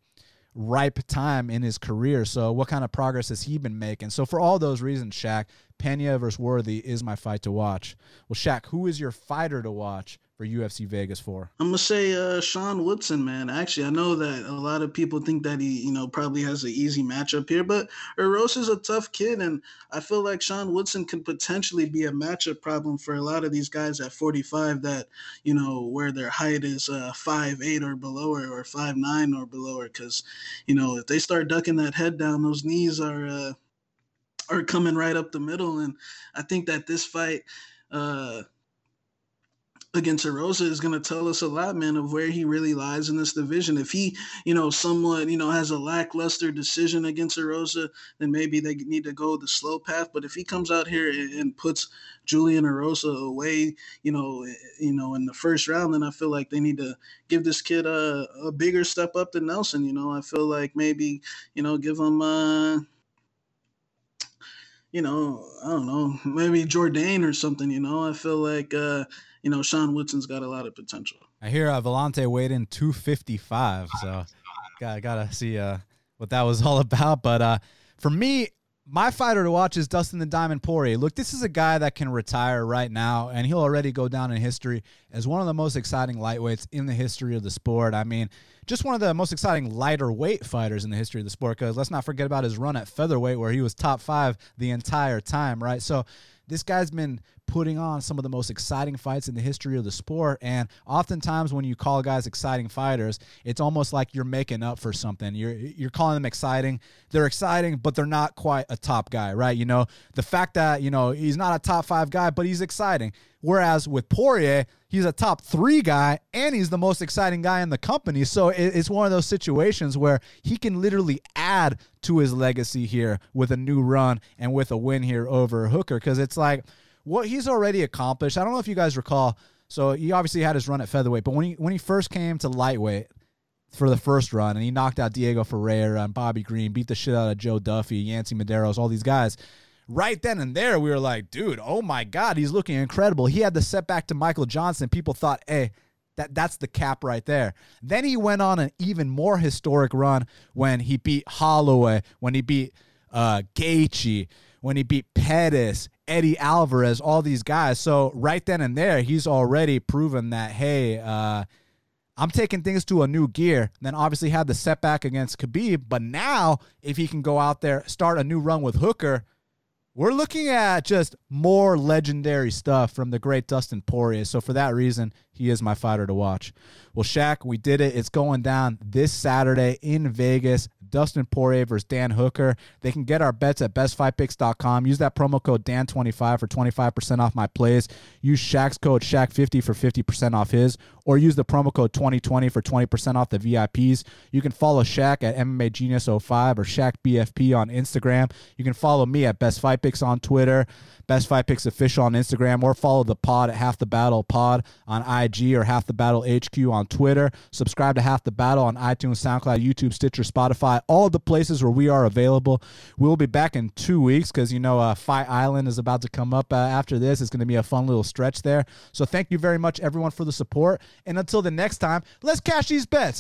ripe time in his career. So what kind of progress has he been making? So for all those reasons, Shaq, Pena versus Worthy is my fight to watch. Well, Shaq, who is your fighter to watch for UFC Vegas for? I'm gonna say uh, Sean Woodson, man. Actually, I know that a lot of people think that he, you know, probably has an easy matchup here, but Erosa is a tough kid, and I feel like Sean Woodson could potentially be a matchup problem for a lot of these guys at 45 that, you know, where their height is uh, five eight or below or five nine or below, because, you know, if they start ducking that head down, those knees are. Uh, are coming right up the middle, and I think that this fight, uh, against Erosa is going to tell us a lot, man, of where he really lies in this division. If he, you know, somewhat, you know, has a lackluster decision against Erosa, then maybe they need to go the slow path. But if he comes out here and puts Julian Erosa away, you know, eh, you know, in the first round, then I feel like they need to give this kid a, a bigger step up than Nelson. You know, I feel like maybe, you know, give him. Uh, you know, I don't know, maybe Jourdain or something. You know, I feel like uh, you know, Sean Woodson's got a lot of potential. I hear uh, Villante weighed in 255, so got gotta see uh, what that was all about. But uh, for me, my fighter to watch is Dustin the Diamond Poirier. Look, this is a guy that can retire right now, and he'll already go down in history as one of the most exciting lightweights in the history of the sport. I mean, just one of the most exciting lighter weight fighters in the history of the sport. Because let's not forget about his run at featherweight, where he was top five the entire time, right? So this guy's been putting on some of the most exciting fights in the history of the sport. And oftentimes, when you call guys exciting fighters, it's almost like you're making up for something. You're you're calling them exciting. They're exciting, but they're not quite a top guy, right? You know, the fact that you know he's not a top five guy, but he's exciting. Whereas with Poirier, he's a top three guy and he's the most exciting guy in the company. So it's one of those situations where he can literally add to his legacy here with a new run and with a win here over Hooker. Because it's like what he's already accomplished. I don't know if you guys recall. So he obviously had his run at featherweight, but when he when he first came to lightweight for the first run, and he knocked out Diego Ferreira and Bobby Green, beat the shit out of Joe Duffy, Yancy Medeiros, all these guys. Right then and there, we were like, dude, oh my god, he's looking incredible. He had the setback to Michael Johnson. People thought, hey. That, that's the cap right there. Then he went on an even more historic run when he beat Holloway, when he beat uh, Gaethje, when he beat Pettis, Eddie Alvarez, all these guys. So right then and there, he's already proven that hey, uh, I'm taking things to a new gear. Then obviously had the setback against Khabib, but now if he can go out there, start a new run with Hooker, we're looking at just more legendary stuff from the great Dustin Poirier. So for that reason, he is my fighter to watch. Well, Shaq, we did it. It's going down this Saturday in Vegas. Dustin Poirier versus Dan Hooker. They can get our bets at bestfightpicks.com. Use that promo code Dan25 for 25% off my plays. Use Shaq's code Shaq50 for 50% off his, or use the promo code 2020 for 20% off the VIPs. You can follow Shaq at MMA Genius 05 or Shaq BFP on Instagram. You can follow me at Best Fight Picks on Twitter, Best Fight Picks Official on Instagram, or follow the pod at Half the Battle Pod on IG or Half the Battle HQ on Twitter. Subscribe to Half the Battle on iTunes, SoundCloud, YouTube, Stitcher, Spotify, all the places where we are available. We'll be back in two weeks because, you know, uh, Fight Island is about to come up uh, after this. It's going to be a fun little stretch there. So thank you very much, everyone, for the support. And until the next time, let's cash these bets.